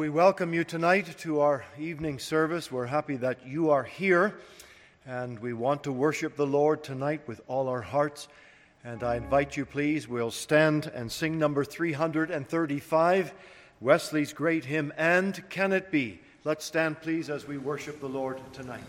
We welcome you tonight to our evening service. We're happy that you are here, and we want to worship the Lord tonight with all our hearts. And I invite you, please, we'll stand and sing number 335, Wesley's great hymn, And Can It Be? Let's stand, please, as we worship the Lord tonight.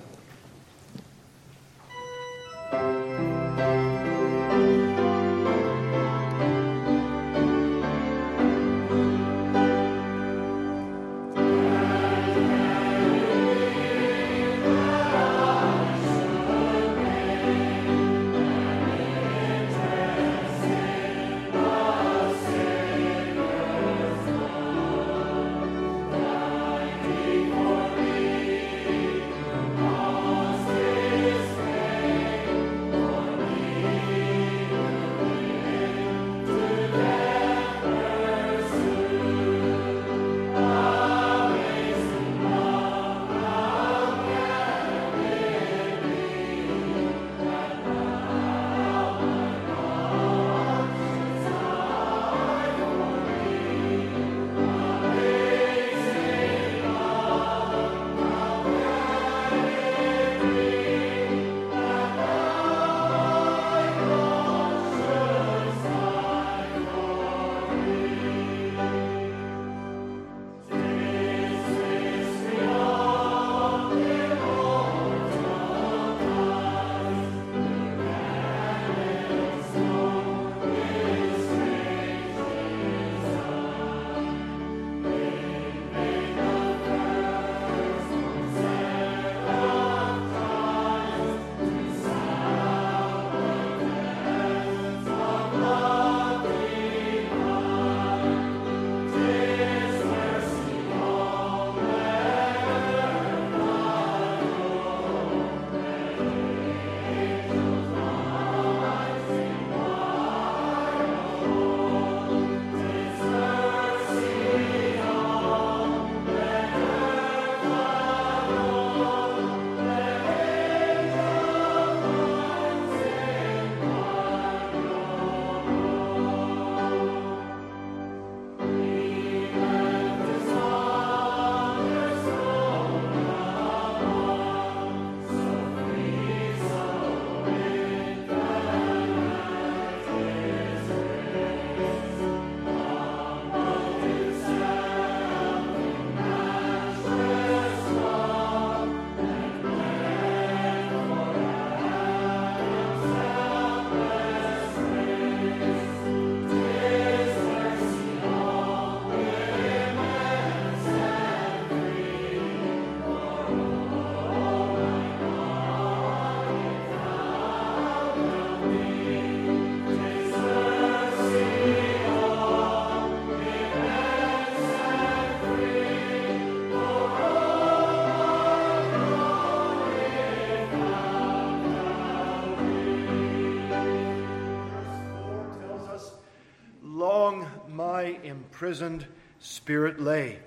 Imprisoned spirit lay.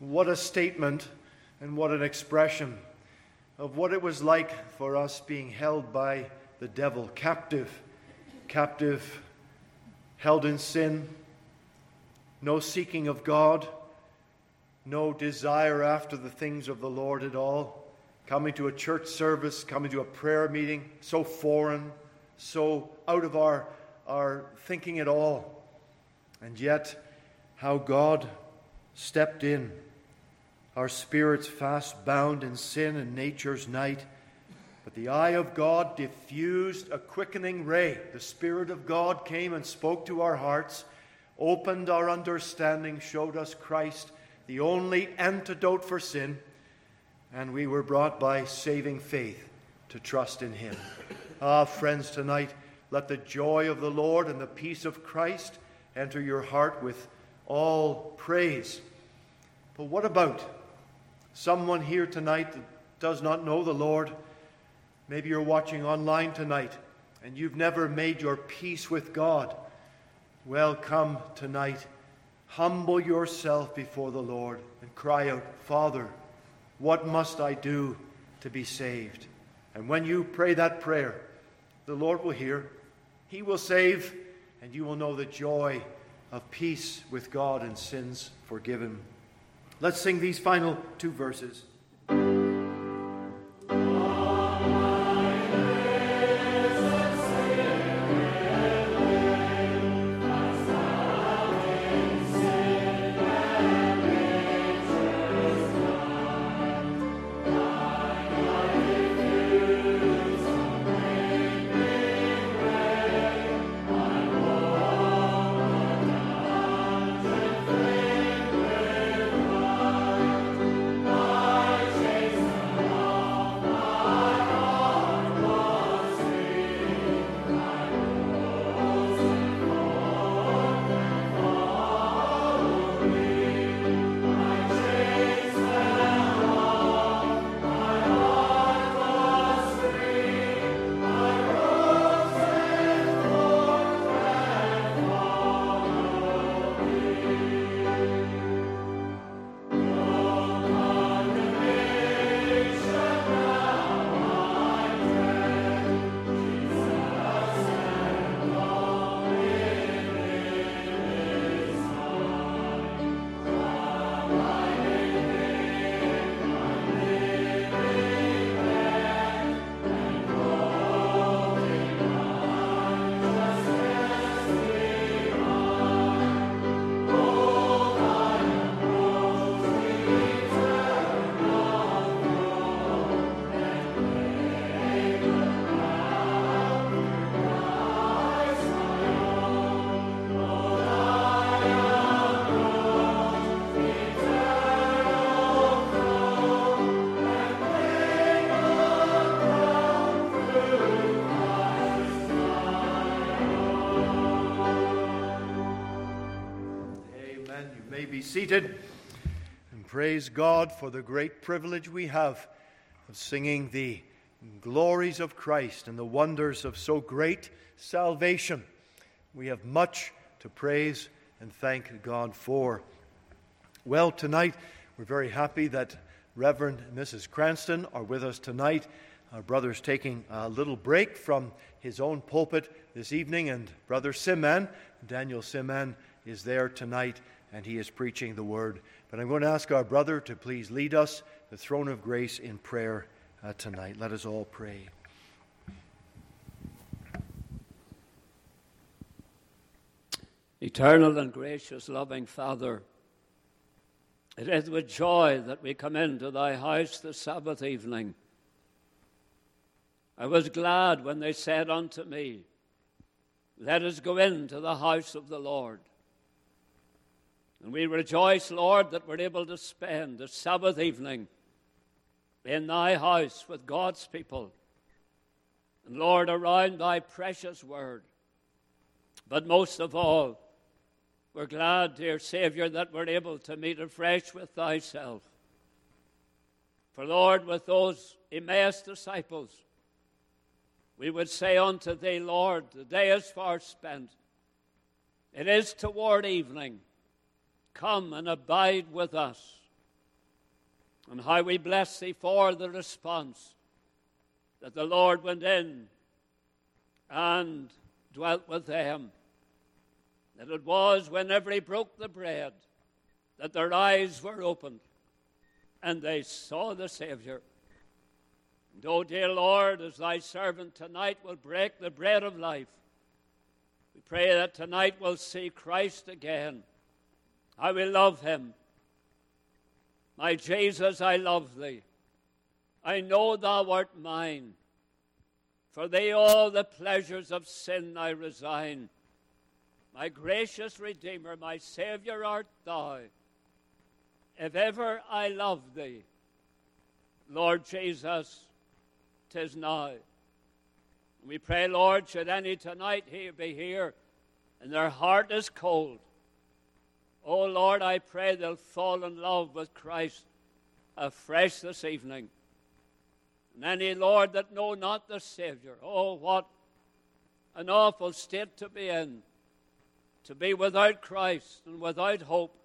What a statement and what an expression of what it was like for us being held by the devil, captive, captive, held in sin, no seeking of God, no desire after the things of the Lord at all, coming to a church service, coming to a prayer meeting, so foreign, so out of our, our thinking at all. And yet, how God stepped in, our spirits fast bound in sin and nature's night. But the eye of God diffused a quickening ray. The Spirit of God came and spoke to our hearts, opened our understanding, showed us Christ, the only antidote for sin, and we were brought by saving faith to trust in Him. Ah, friends, tonight, let the joy of the Lord and the peace of Christ enter your heart with all praise. But what about someone here tonight that does not know the Lord? Maybe you're watching online tonight and you've never made your peace with God. Well, come tonight. Humble yourself before the Lord and cry out, Father, what must I do to be saved? And when you pray that prayer, the Lord will hear, He will save, and you will know the joy of peace with God and sins forgiven. Let's sing these final two verses. Seated and praise God for the great privilege we have of singing the glories of Christ and the wonders of so great salvation. We have much to praise and thank God for. Well, tonight we're very happy that Reverend and Mrs. Cranston are with us tonight. Our brother's taking a little break from his own pulpit this evening, and Brother Siman, Daniel Siman, is there tonight and he is preaching the word. But I'm going to ask our brother to please lead us the throne of grace in prayer uh, tonight. Let us all pray. Eternal and gracious, loving Father, it is with joy that we come into thy house this Sabbath evening. I was glad when they said unto me, Let us go into the house of the Lord. And we rejoice, Lord, that we're able to spend the Sabbath evening in thy house with God's people. And Lord, around thy precious word. But most of all, we're glad, dear Savior, that we're able to meet afresh with thyself. For Lord, with those Emmaus disciples, we would say unto thee, Lord, the day is far spent. It is toward evening. Come and abide with us. And how we bless thee for the response that the Lord went in and dwelt with them. That it was whenever he broke the bread that their eyes were opened and they saw the Savior. And, oh, dear Lord, as thy servant tonight will break the bread of life, we pray that tonight we'll see Christ again I will love him. My Jesus, I love thee. I know thou art mine. For thee all the pleasures of sin I resign. My gracious Redeemer, my Saviour art thou. If ever I love thee, Lord Jesus, tis now. We pray, Lord, should any tonight be here and their heart is cold, Oh Lord, I pray they'll fall in love with Christ afresh this evening. And any, Lord, that know not the Savior, oh, what an awful state to be in, to be without Christ and without hope,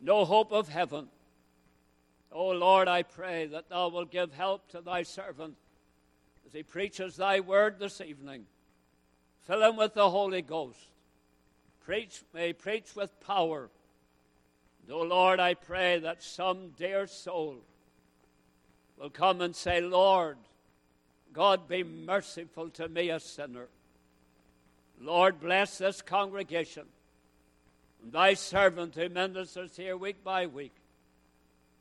no hope of heaven. Oh Lord, I pray that thou wilt give help to thy servant as he preaches thy word this evening. Fill him with the Holy Ghost Preach, may preach with power. And, oh Lord, I pray that some dear soul will come and say, Lord, God be merciful to me, a sinner. Lord, bless this congregation and thy servant who ministers here week by week.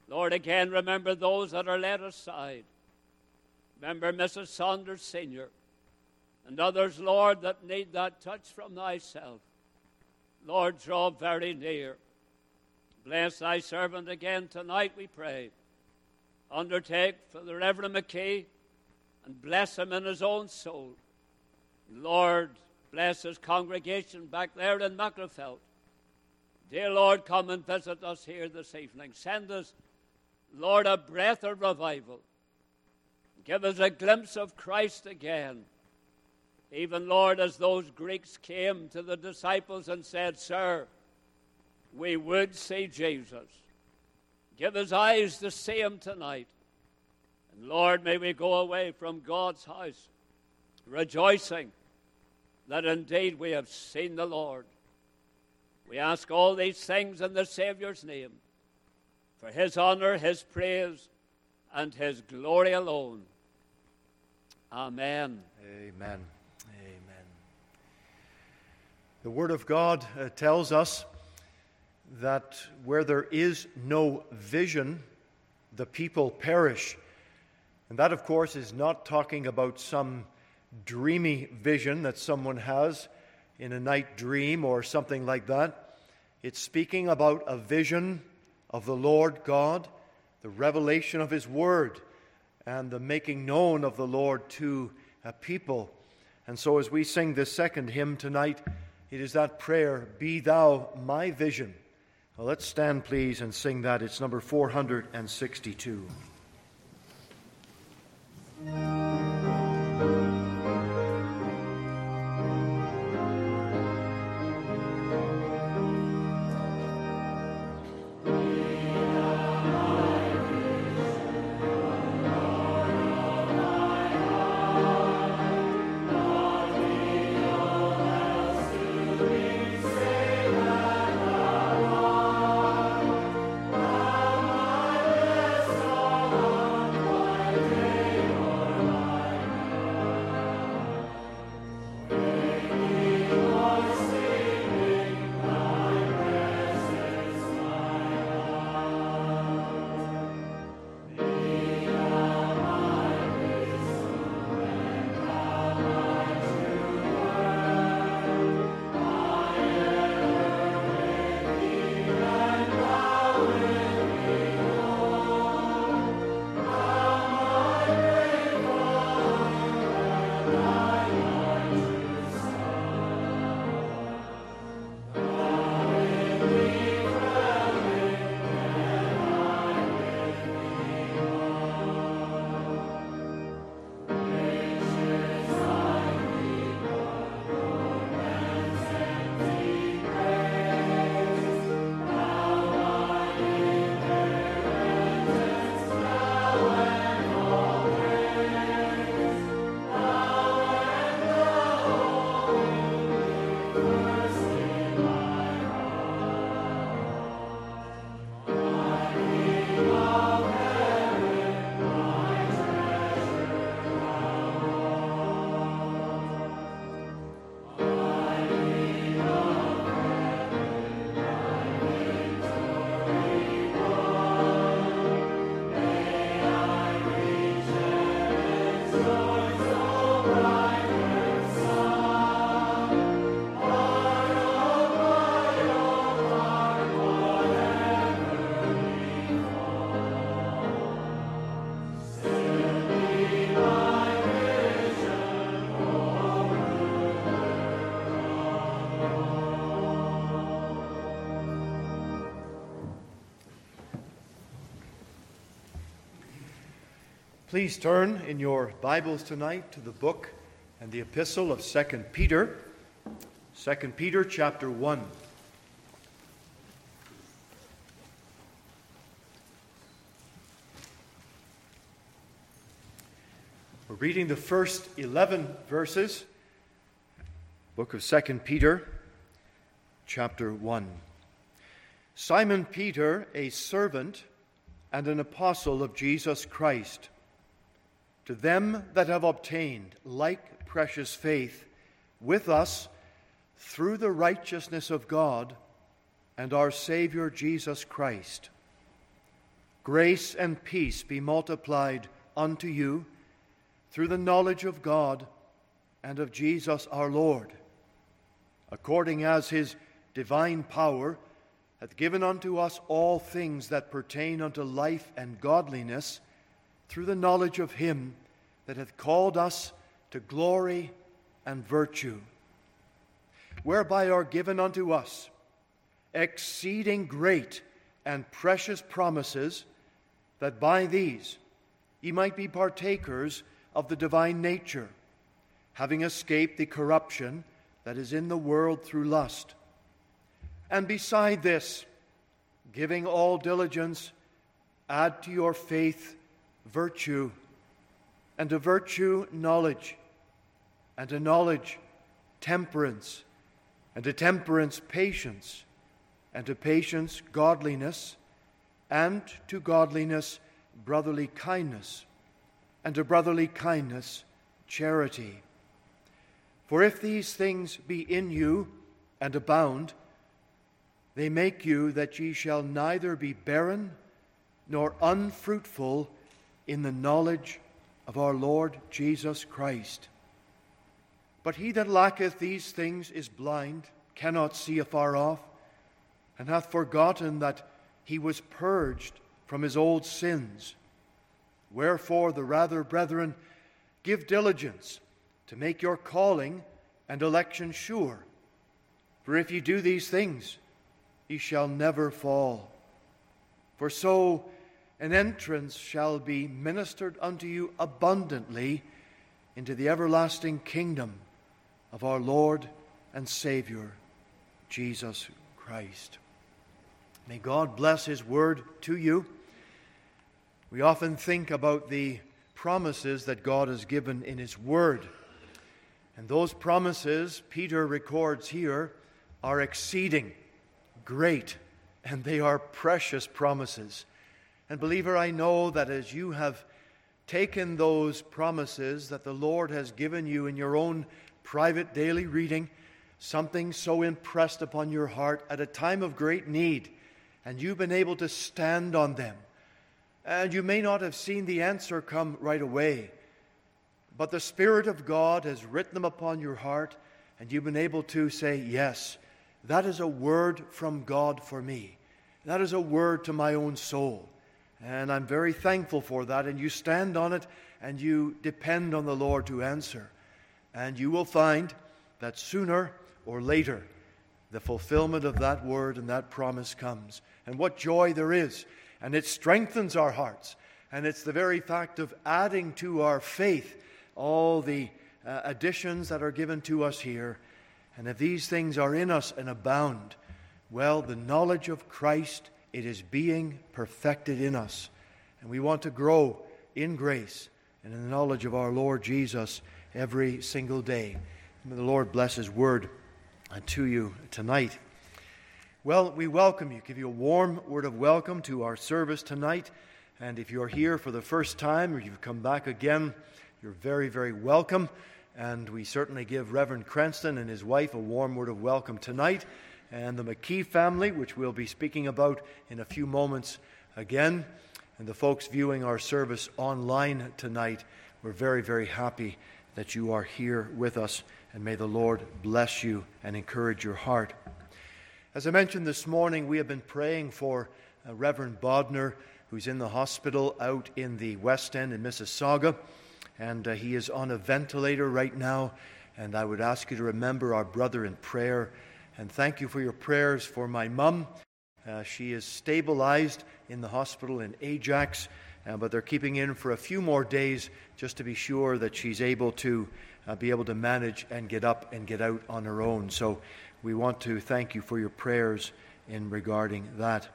Lord, again, remember those that are led aside. Remember Mrs. Saunders Sr. and others, Lord, that need that touch from thyself. Lord, draw very near. Bless thy servant again tonight, we pray. Undertake for the Reverend McKee and bless him in his own soul. Lord, bless his congregation back there in Magherafelt. Dear Lord, come and visit us here this evening. Send us, Lord, a breath of revival. Give us a glimpse of Christ again. Even, Lord, as those Greeks came to the disciples and said, Sir, we would see Jesus. Give us eyes to see him tonight. And Lord, may we go away from God's house rejoicing that indeed we have seen the Lord. We ask all these things in the Saviour's name for his honor, his praise, and his glory alone. Amen. Amen. The Word of God uh, tells us that where there is no vision, the people perish. And that, of course, is not talking about some dreamy vision that someone has in a night dream or something like that. It's speaking about a vision of the Lord God, the revelation of His Word, and the making known of the Lord to a people. And so, as we sing this second hymn tonight, it is that prayer, Be Thou my vision. Well, let's stand, please, and sing that. It's number 462. Please turn in your Bibles tonight to the book and the epistle of 2 Peter. 2 Peter chapter 1. We're reading the first 11 verses, book of 2 Peter, chapter 1. Simon Peter, a servant and an apostle of Jesus Christ, to them that have obtained like precious faith with us through the righteousness of God and our Savior Jesus Christ. Grace and peace be multiplied unto you through the knowledge of God and of Jesus our Lord, according as his divine power hath given unto us all things that pertain unto life and godliness through the knowledge of him that hath called us to glory and virtue, whereby are given unto us exceeding great and precious promises, that by these ye might be partakers of the divine nature, having escaped the corruption that is in the world through lust. And beside this, giving all diligence, add to your faith virtue, and to virtue knowledge, and to knowledge temperance, and to temperance patience, and to patience godliness, and to godliness brotherly kindness and to brotherly kindness, charity. For if these things be in you and abound, they make you that ye shall neither be barren nor unfruitful in the knowledge of our Lord Jesus Christ. But he that lacketh these things is blind, cannot see afar off, and hath forgotten that he was purged from his old sins. Wherefore, the rather, brethren, give diligence to make your calling and election sure. For if ye do these things, ye shall never fall. For so an entrance shall be ministered unto you abundantly into the everlasting kingdom of our Lord and Savior, Jesus Christ. May God bless His word to you. We often think about the promises that God has given in His Word. And those promises, Peter records here, are exceeding great, and they are precious promises. And, believer, I know that as you have taken those promises that the Lord has given you in your own private daily reading, something so impressed upon your heart at a time of great need, and you've been able to stand on them and you may not have seen the answer come right away, but the Spirit of God has written them upon your heart, and you've been able to say, Yes, that is a word from God for me. That is a word to my own soul. And I'm very thankful for that. And you stand on it and you depend on the Lord to answer. And you will find that sooner or later, the fulfillment of that word and that promise comes. And what joy there is and it strengthens our hearts. And it's the very fact of adding to our faith all the uh, additions that are given to us here. And if these things are in us and abound, well, the knowledge of Christ, it is being perfected in us. And we want to grow in grace and in the knowledge of our Lord Jesus every single day. May the Lord bless His word to you tonight. Well, we welcome you, give you a warm word of welcome to our service tonight. And if you're here for the first time or you've come back again, you're very, very welcome. And we certainly give Reverend Cranston and his wife a warm word of welcome tonight. And the McKee family, which we'll be speaking about in a few moments again. And the folks viewing our service online tonight, we're very, very happy that you are here with us. And may the Lord bless you and encourage your heart. As I mentioned this morning, we have been praying for uh, Reverend Bodner, who's in the hospital out in the West End in Mississauga, and uh, he is on a ventilator right now. And I would ask you to remember our brother in prayer. And thank you for your prayers for my mum. Uh, she is stabilized in the hospital in Ajax, uh, but they're keeping in for a few more days just to be sure that she's able to uh, be able to manage and get up and get out on her own. So we want to thank you for your prayers in regarding that.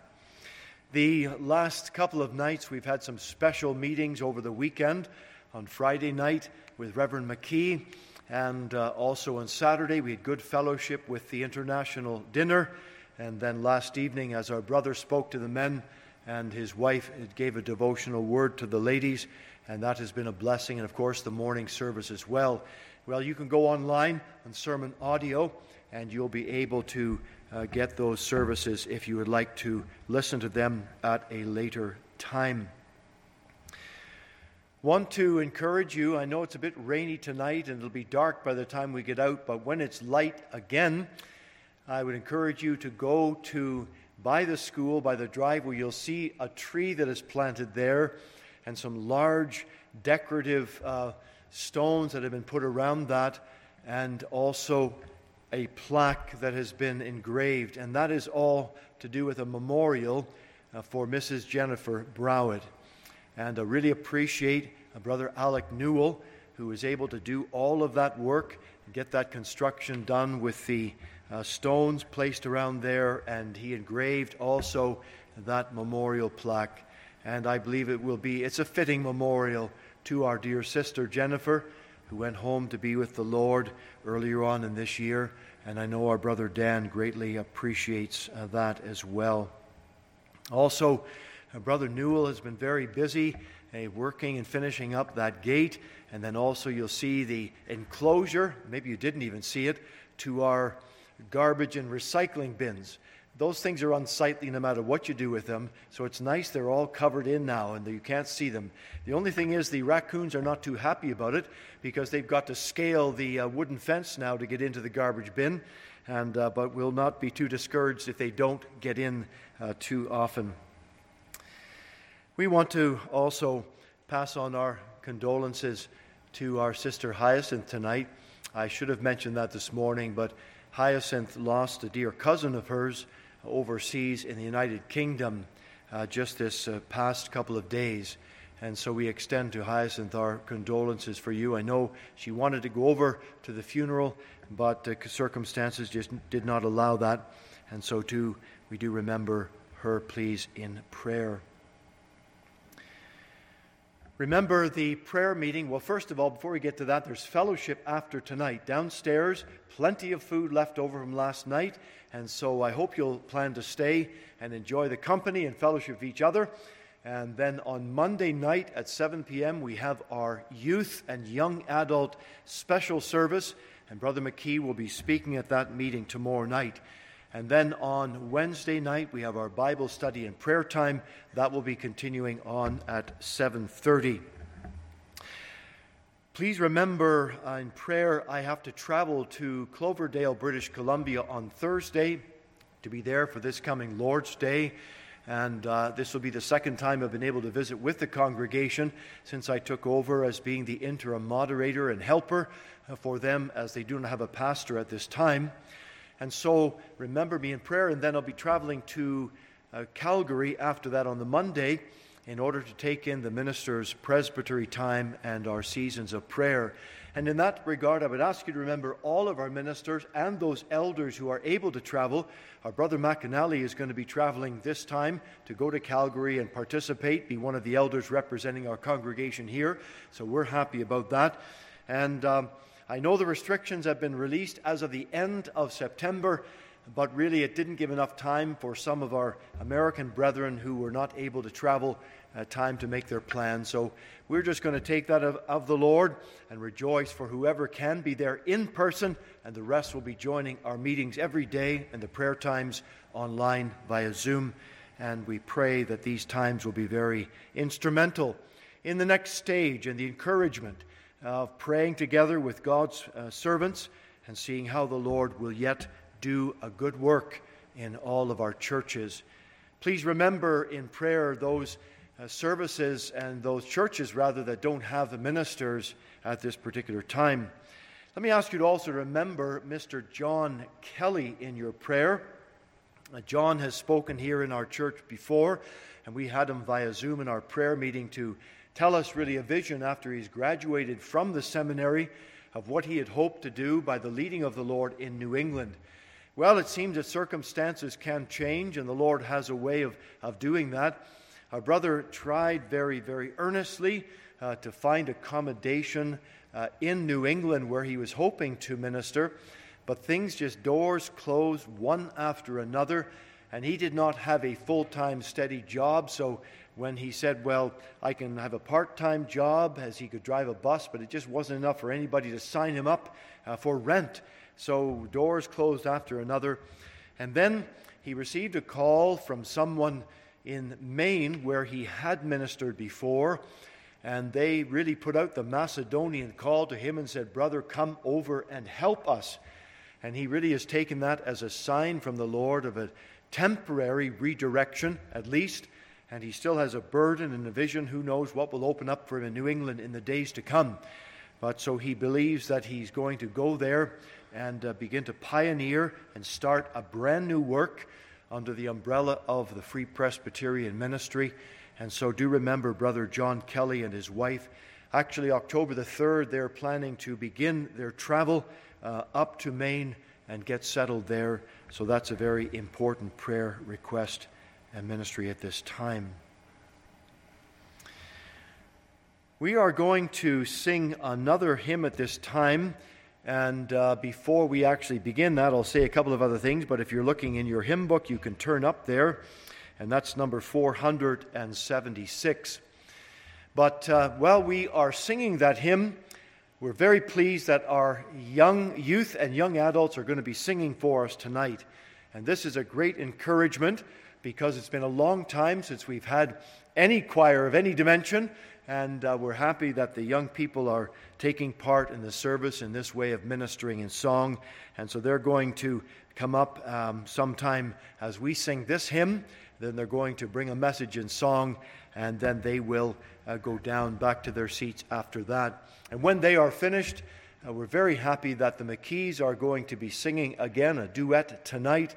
The last couple of nights, we've had some special meetings over the weekend. On Friday night with Reverend McKee, and uh, also on Saturday, we had good fellowship with the International Dinner. And then last evening, as our brother spoke to the men and his wife gave a devotional word to the ladies, and that has been a blessing. And of course, the morning service as well. Well, you can go online on sermon audio, and you'll be able to uh, get those services if you would like to listen to them at a later time. Want to encourage you. I know it's a bit rainy tonight and it'll be dark by the time we get out, but when it's light again, I would encourage you to go to by the school, by the driveway. you'll see a tree that is planted there and some large decorative uh, stones that have been put around that, and also a plaque that has been engraved. And that is all to do with a memorial uh, for Mrs. Jennifer Browett. And I really appreciate Brother Alec Newell, who was able to do all of that work, get that construction done with the uh, stones placed around there, and he engraved also that memorial plaque. And I believe it will be, it's a fitting memorial to our dear sister Jennifer, who went home to be with the Lord earlier on in this year. And I know our brother Dan greatly appreciates uh, that as well. Also, uh, Brother Newell has been very busy uh, working and finishing up that gate. And then also, you'll see the enclosure, maybe you didn't even see it, to our garbage and recycling bins. Those things are unsightly no matter what you do with them, so it's nice they're all covered in now and you can't see them. The only thing is, the raccoons are not too happy about it because they've got to scale the uh, wooden fence now to get into the garbage bin, and, uh, but will not be too discouraged if they don't get in uh, too often. We want to also pass on our condolences to our sister Hyacinth tonight. I should have mentioned that this morning, but Hyacinth lost a dear cousin of hers overseas in the United Kingdom uh, just this uh, past couple of days. And so we extend to Hyacinth our condolences for you. I know she wanted to go over to the funeral, but uh, circumstances just did not allow that. And so, too, we do remember her, please, in prayer. Remember the prayer meeting. Well, first of all, before we get to that, there's fellowship after tonight. Downstairs, plenty of food left over from last night. And so I hope you'll plan to stay and enjoy the company and fellowship of each other. And then on Monday night at 7 p.m., we have our youth and young adult special service. And Brother McKee will be speaking at that meeting tomorrow night. And then on Wednesday night we have our Bible study and prayer time. That will be continuing on at 7:30. Please remember uh, in prayer I have to travel to Cloverdale, British Columbia on Thursday to be there for this coming Lord's Day. And uh, this will be the second time I've been able to visit with the congregation since I took over as being the interim moderator and helper uh, for them as they do not have a pastor at this time. And so remember me in prayer, and then I'll be traveling to uh, Calgary after that on the Monday in order to take in the minister's presbytery time and our seasons of prayer. And in that regard, I would ask you to remember all of our ministers and those elders who are able to travel. Our brother McAnally is going to be traveling this time to go to Calgary and participate, be one of the elders representing our congregation here. So we're happy about that. And um, I know the restrictions have been released as of the end of September, but really it didn't give enough time for some of our American brethren who were not able to travel uh, time to make their plans. So we're just going to take that of, of the Lord and rejoice for whoever can be there in person, and the rest will be joining our meetings every day and the prayer times online via Zoom. And we pray that these times will be very instrumental in the next stage and the encouragement of praying together with God's uh, servants and seeing how the Lord will yet do a good work in all of our churches. Please remember in prayer those uh, services and those churches, rather, that don't have the ministers at this particular time. Let me ask you to also remember Mr. John Kelly in your prayer. Uh, John has spoken here in our church before, and we had him via Zoom in our prayer meeting to tell us really a vision after he's graduated from the seminary of what he had hoped to do by the leading of the Lord in New England. Well, it seems that circumstances can change, and the Lord has a way of, of doing that. Our brother tried very, very earnestly uh, to find accommodation uh, in New England where he was hoping to minister, but things just doors closed one after another. And he did not have a full time steady job. So when he said, Well, I can have a part time job as he could drive a bus, but it just wasn't enough for anybody to sign him up uh, for rent. So doors closed after another. And then he received a call from someone in Maine where he had ministered before. And they really put out the Macedonian call to him and said, Brother, come over and help us. And he really has taken that as a sign from the Lord of a temporary redirection, at least. And he still has a burden and a vision. Who knows what will open up for him in New England in the days to come. But so he believes that he's going to go there and uh, begin to pioneer and start a brand new work under the umbrella of the Free Presbyterian Ministry. And so do remember Brother John Kelly and his wife. Actually, October the 3rd, they're planning to begin their travel uh, up to Maine and get settled there. So that's a very important prayer request and ministry at this time. We are going to sing another hymn at this time. And uh, before we actually begin that, I'll say a couple of other things. But if you're looking in your hymn book, you can turn up there, and that's number 476. But uh, while we are singing that hymn, we're very pleased that our young youth and young adults are going to be singing for us tonight. And this is a great encouragement because it's been a long time since we've had any choir of any dimension and uh, we're happy that the young people are taking part in the service in this way of ministering in song. And so they're going to come up um, sometime as we sing this hymn. Then they're going to bring a message in song, and then they will uh, go down back to their seats after that. And when they are finished, uh, we're very happy that the McKees are going to be singing again a duet tonight.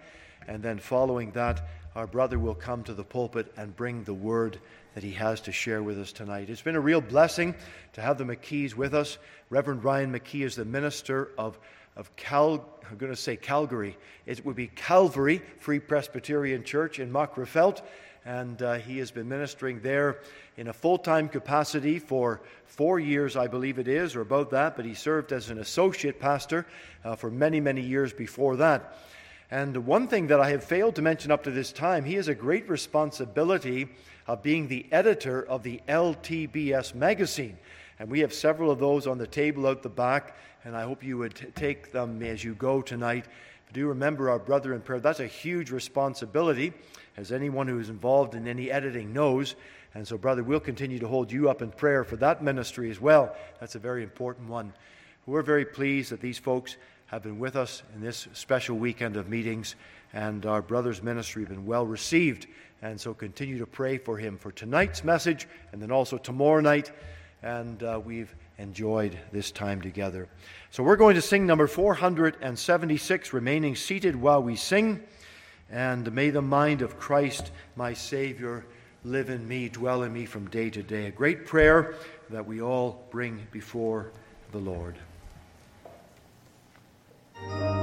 And then following that, our brother will come to the pulpit and bring the word that he has to share with us tonight. It's been a real blessing to have the McKees with us. Reverend Ryan McKee is the minister of, of Cal, I'm going to say Calgary. It would be Calvary Free Presbyterian Church in Magherafelt. And uh, he has been ministering there in a full time capacity for four years, I believe it is, or about that. But he served as an associate pastor uh, for many, many years before that. And one thing that I have failed to mention up to this time, he has a great responsibility of being the editor of the LTBS magazine. And we have several of those on the table out the back, and I hope you would t- take them as you go tonight. Do remember our brother in prayer. That's a huge responsibility, as anyone who is involved in any editing knows. And so, brother, we'll continue to hold you up in prayer for that ministry as well. That's a very important one. We're very pleased that these folks have been with us in this special weekend of meetings, and our brother's ministry has been well received. And so continue to pray for him for tonight's message and then also tomorrow night. And uh, we've enjoyed this time together. So we're going to sing number 476, remaining seated while we sing. And may the mind of Christ, my Savior, live in me, dwell in me from day to day. A great prayer that we all bring before the Lord. I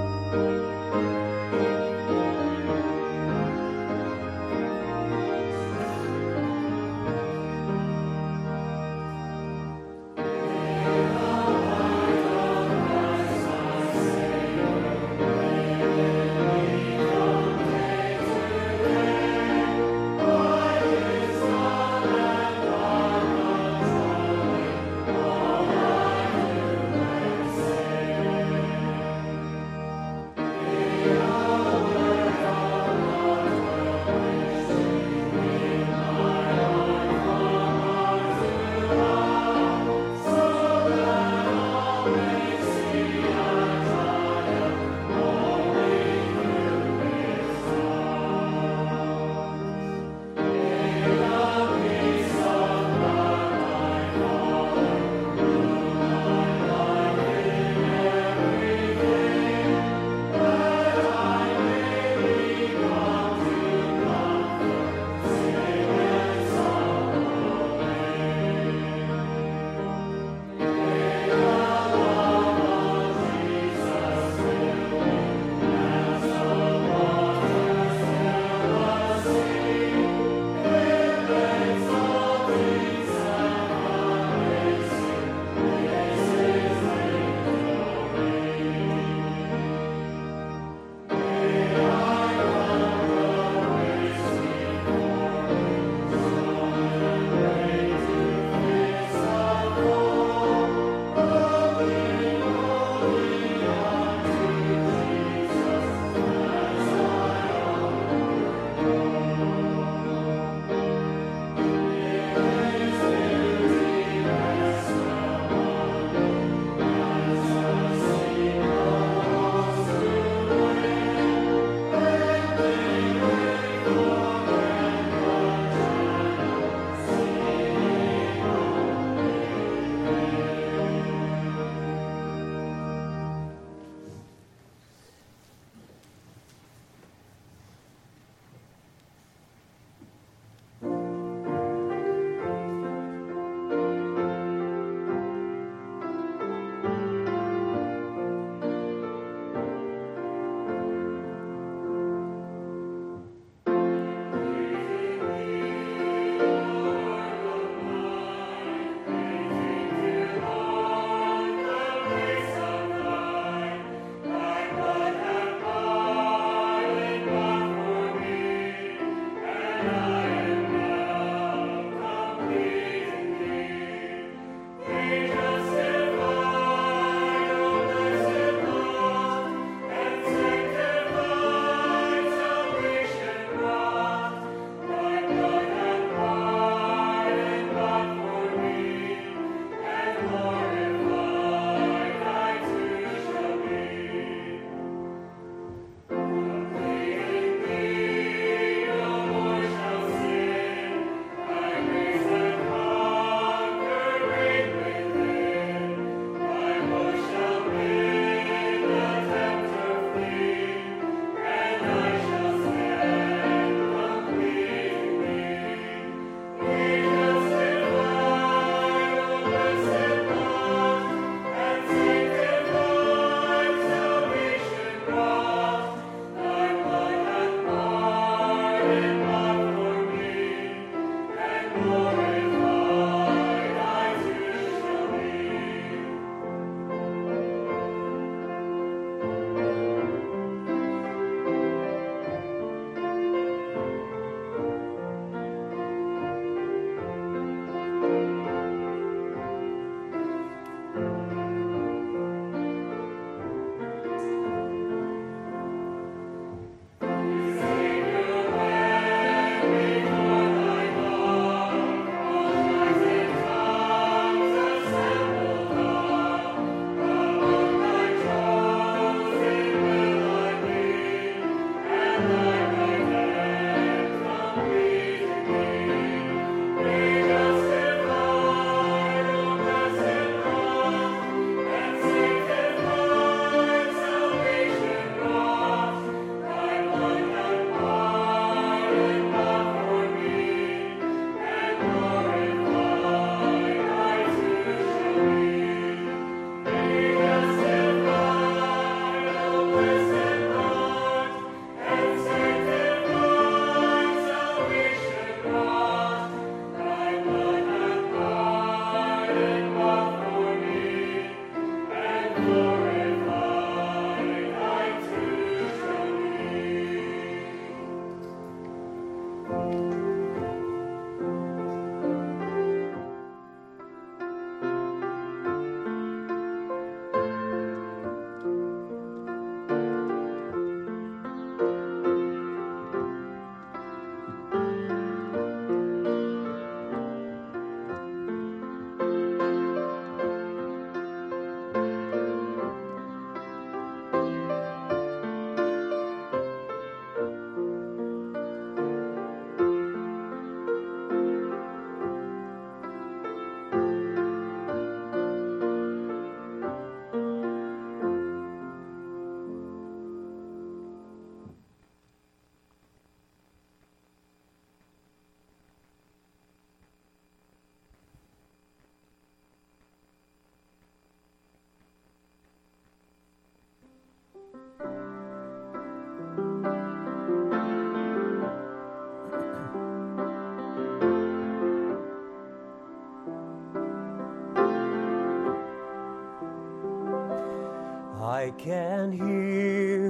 can hear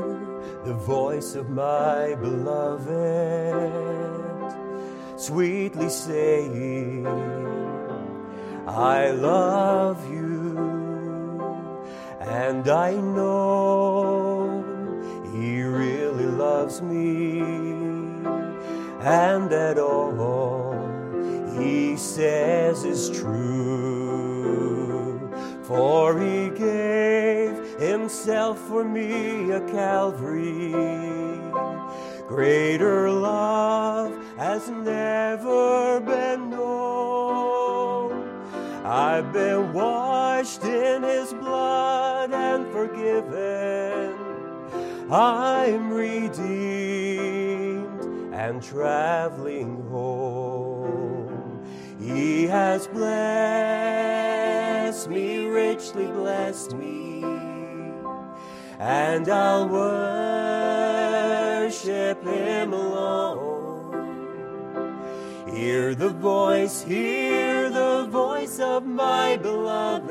the voice of my beloved sweetly saying, I love you, and I know he really loves me, and that all he says is true. Calvary. Greater love has never been known. I've been washed in his blood and forgiven. I'm redeemed and traveling home. He has and I'll worship him alone. Hear the voice, hear the voice of my beloved,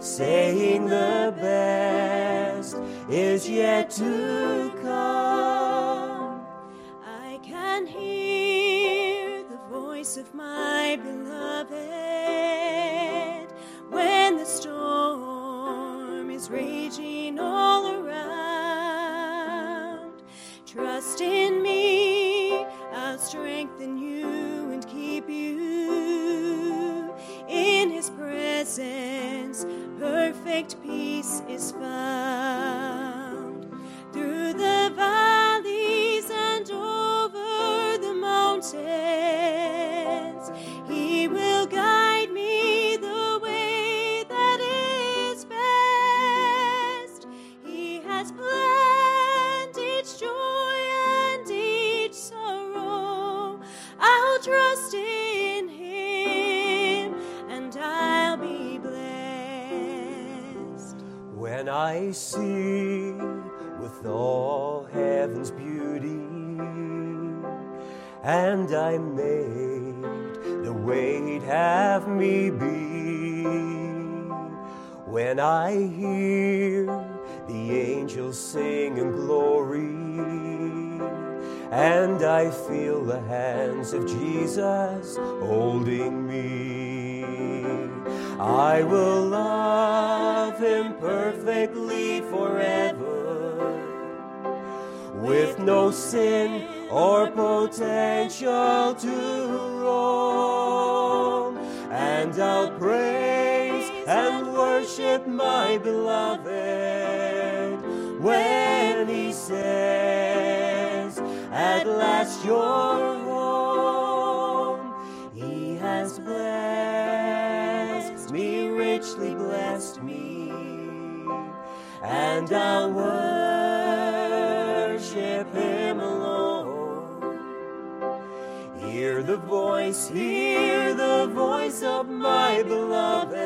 saying the best is yet to come. I can hear the voice of my beloved raging all around. Trust in me, I'll strengthen you and keep you in his presence. Perfect peace is found I see with all heaven's beauty, and I made the way have me be. When I hear the angels sing in glory, and I feel the hands of Jesus holding me. I will love him perfectly forever, with no sin or potential to wrong. And I'll praise and worship my beloved when he says, At last you're and I'll worship him alone. Hear the voice, hear the voice of my beloved,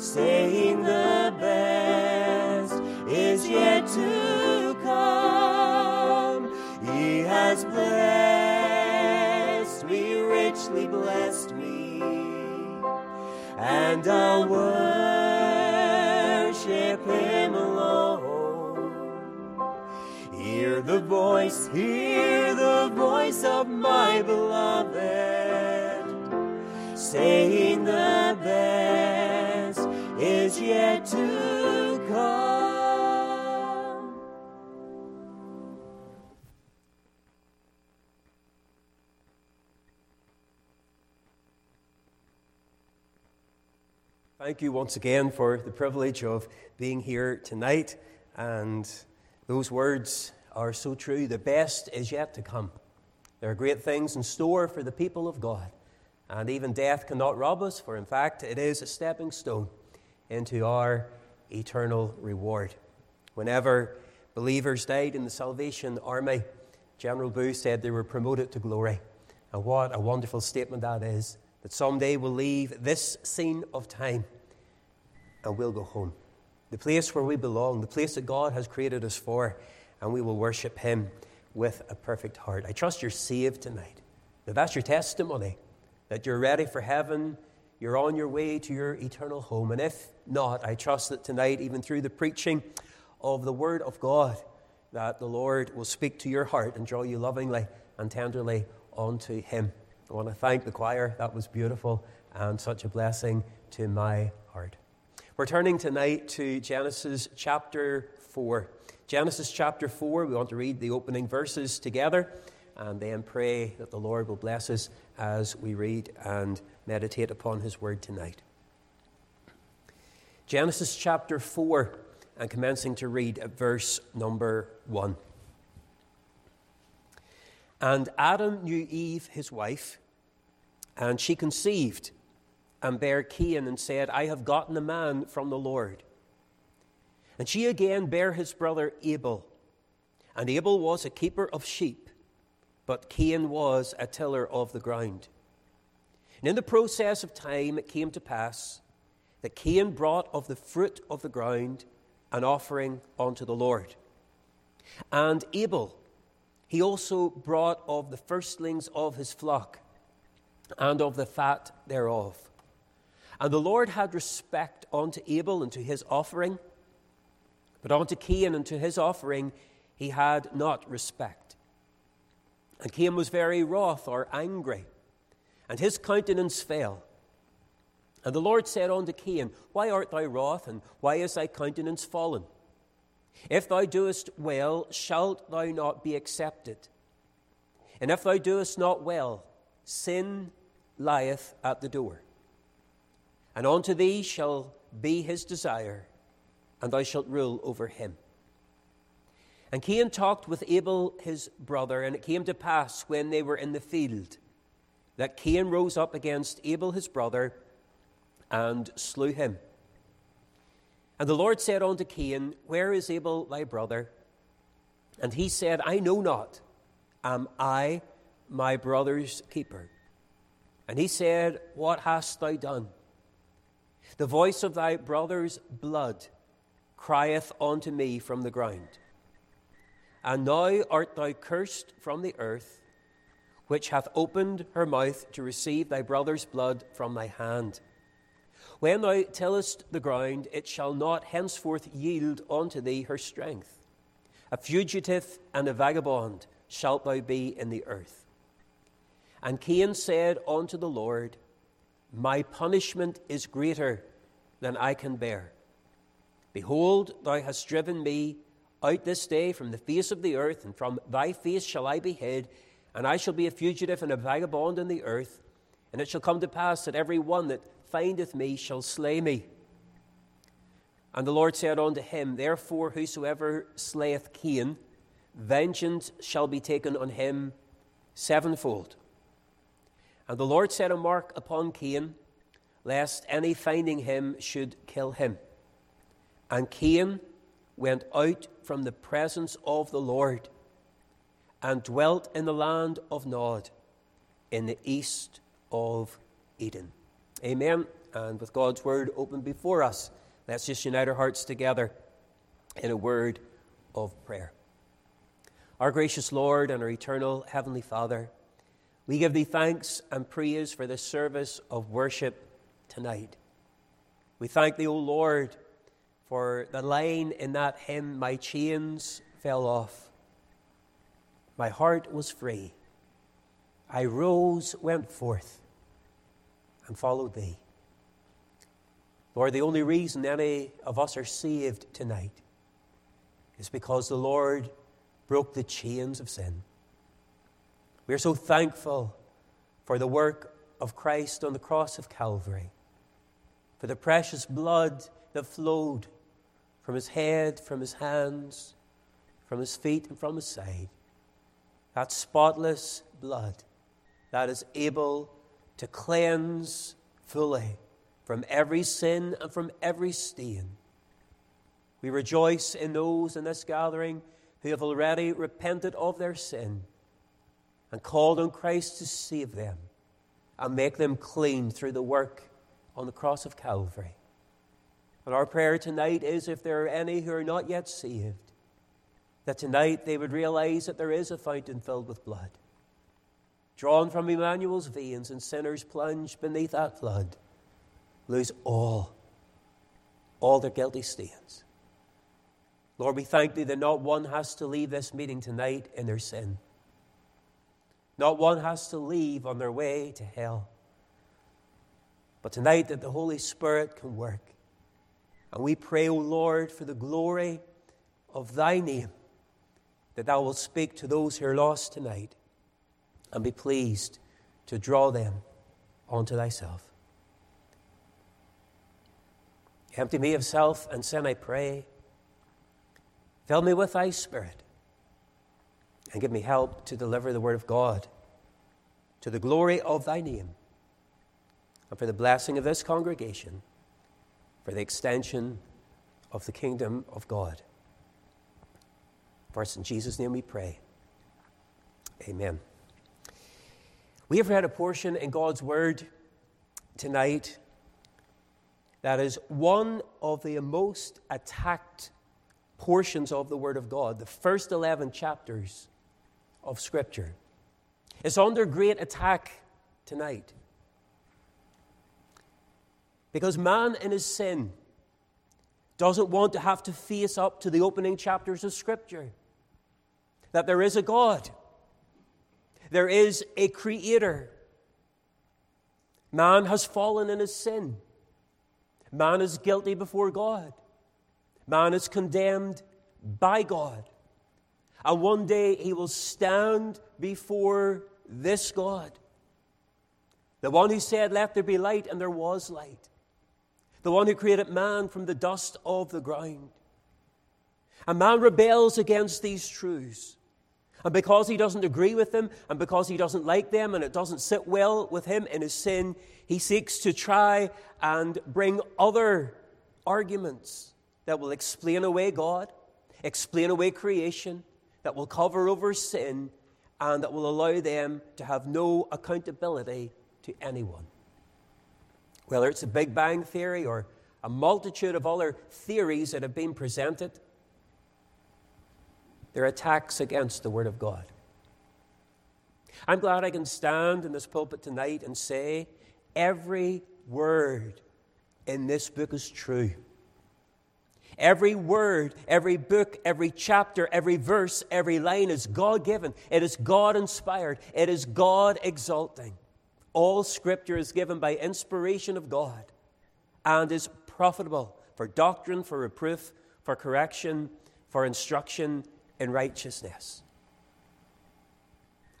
saying the best is yet to come. He has blessed me, richly blessed me, and I'll worship him alone. Hear the voice, hear the voice of my beloved, saying the best is yet to Thank you once again for the privilege of being here tonight. And those words are so true. The best is yet to come. There are great things in store for the people of God. And even death cannot rob us, for in fact, it is a stepping stone into our eternal reward. Whenever believers died in the Salvation Army, General Booth said they were promoted to glory. And what a wonderful statement that is that someday we'll leave this scene of time and we'll go home. The place where we belong, the place that God has created us for, and we will worship Him with a perfect heart. I trust you're saved tonight. That that's your testimony, that you're ready for heaven, you're on your way to your eternal home. And if not, I trust that tonight, even through the preaching of the Word of God, that the Lord will speak to your heart and draw you lovingly and tenderly onto Him. I want to thank the choir. That was beautiful and such a blessing to my heart. We're turning tonight to Genesis chapter 4. Genesis chapter 4, we want to read the opening verses together and then pray that the Lord will bless us as we read and meditate upon His word tonight. Genesis chapter 4, and commencing to read at verse number 1. And Adam knew Eve, his wife, and she conceived and bare Cain and said, I have gotten a man from the Lord. And she again bare his brother Abel. And Abel was a keeper of sheep, but Cain was a tiller of the ground. And in the process of time it came to pass that Cain brought of the fruit of the ground an offering unto the Lord. And Abel, he also brought of the firstlings of his flock and of the fat thereof. And the Lord had respect unto Abel and to his offering, but unto Cain and to his offering he had not respect. And Cain was very wroth or angry and his countenance fell. And the Lord said unto Cain, Why art thou wroth, and why is thy countenance fallen? If thou doest well, shalt thou not be accepted? And if thou doest not well, sin lieth at the door. And unto thee shall be his desire, and thou shalt rule over him. And Cain talked with Abel his brother, and it came to pass when they were in the field that Cain rose up against Abel his brother and slew him. And the Lord said unto Cain, Where is Abel thy brother? And he said, I know not. Am I my brother's keeper? And he said, What hast thou done? The voice of thy brother's blood crieth unto me from the ground. And now art thou cursed from the earth which hath opened her mouth to receive thy brother's blood from thy hand. When thou tillest the ground, it shall not henceforth yield unto thee her strength. A fugitive and a vagabond shalt thou be in the earth. And Cain said unto the Lord, My punishment is greater than I can bear. Behold, thou hast driven me out this day from the face of the earth, and from thy face shall I be hid and I shall be a fugitive and a vagabond in the earth. And it shall come to pass that every one that findeth me shall slay me. And the Lord said unto him, Therefore, whosoever slayeth Cain, vengeance shall be taken on him sevenfold. And the Lord set a mark upon Cain, lest any finding him should kill him. And Cain went out from the presence of the Lord and dwelt in the land of Nod, in the east of Eden. Amen. And with God's word open before us, let's just unite our hearts together in a word of prayer. Our gracious Lord and our eternal Heavenly Father, we give thee thanks and praise for this service of worship tonight. We thank thee, O Lord, for the line in that hymn, My chains fell off. My heart was free. I rose, went forth, and followed thee. Lord, the only reason any of us are saved tonight is because the Lord broke the chains of sin. We are so thankful for the work of Christ on the cross of Calvary, for the precious blood that flowed from his head, from his hands, from his feet, and from his side that spotless blood that is able to cleanse fully from every sin and from every stain. We rejoice in those in this gathering who have already repented of their sin and called on Christ to save them and make them clean through the work on the cross of Calvary. And our prayer tonight is if there are any who are not yet saved, that tonight they would realize that there is a fountain filled with blood, drawn from Emmanuel's veins, and sinners plunged beneath that flood lose all, all their guilty stains. Lord, we thank thee that not one has to leave this meeting tonight in their sin. Not one has to leave on their way to hell. But tonight, that the Holy Spirit can work. And we pray, O Lord, for the glory of thy name, that thou wilt speak to those who are lost tonight and be pleased to draw them onto thyself. Empty me of self and sin, I pray. Fill me with thy Spirit and give me help to deliver the word of God to the glory of thy name and for the blessing of this congregation, for the extension of the kingdom of God. For in Jesus' name we pray. Amen. We have read a portion in God's Word tonight that is one of the most attacked portions of the Word of God, the first 11 chapters of Scripture. It's under great attack tonight. Because man in his sin doesn't want to have to face up to the opening chapters of Scripture that there is a God, there is a Creator. Man has fallen in his sin. Man is guilty before God. Man is condemned by God. And one day he will stand before this God. The one who said, Let there be light, and there was light. The one who created man from the dust of the ground. And man rebels against these truths. And because he doesn't agree with them, and because he doesn't like them, and it doesn't sit well with him in his sin, he seeks to try and bring other arguments that will explain away God, explain away creation, that will cover over sin, and that will allow them to have no accountability to anyone. Whether it's a Big Bang Theory or a multitude of other theories that have been presented, they're attacks against the Word of God. I'm glad I can stand in this pulpit tonight and say every word in this book is true. Every word, every book, every chapter, every verse, every line is God given. It is God inspired. It is God exalting. All scripture is given by inspiration of God and is profitable for doctrine, for reproof, for correction, for instruction in righteousness.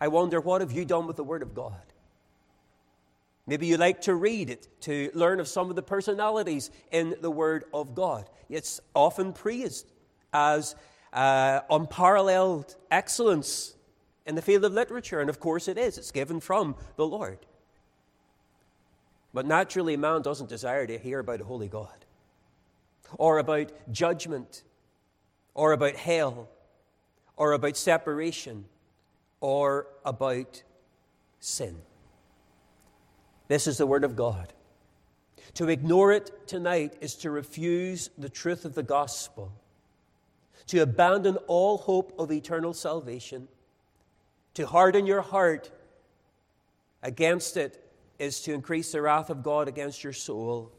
I wonder, what have you done with the Word of God? Maybe you like to read it to learn of some of the personalities in the Word of God. It's often praised as uh, unparalleled excellence in the field of literature, and of course it is. It's given from the Lord. But naturally, man doesn't desire to hear about a holy God, or about judgment, or about hell, or about separation, or about sin. This is the Word of God. To ignore it tonight is to refuse the truth of the gospel, to abandon all hope of eternal salvation, to harden your heart against it is to increase the wrath of God against your soul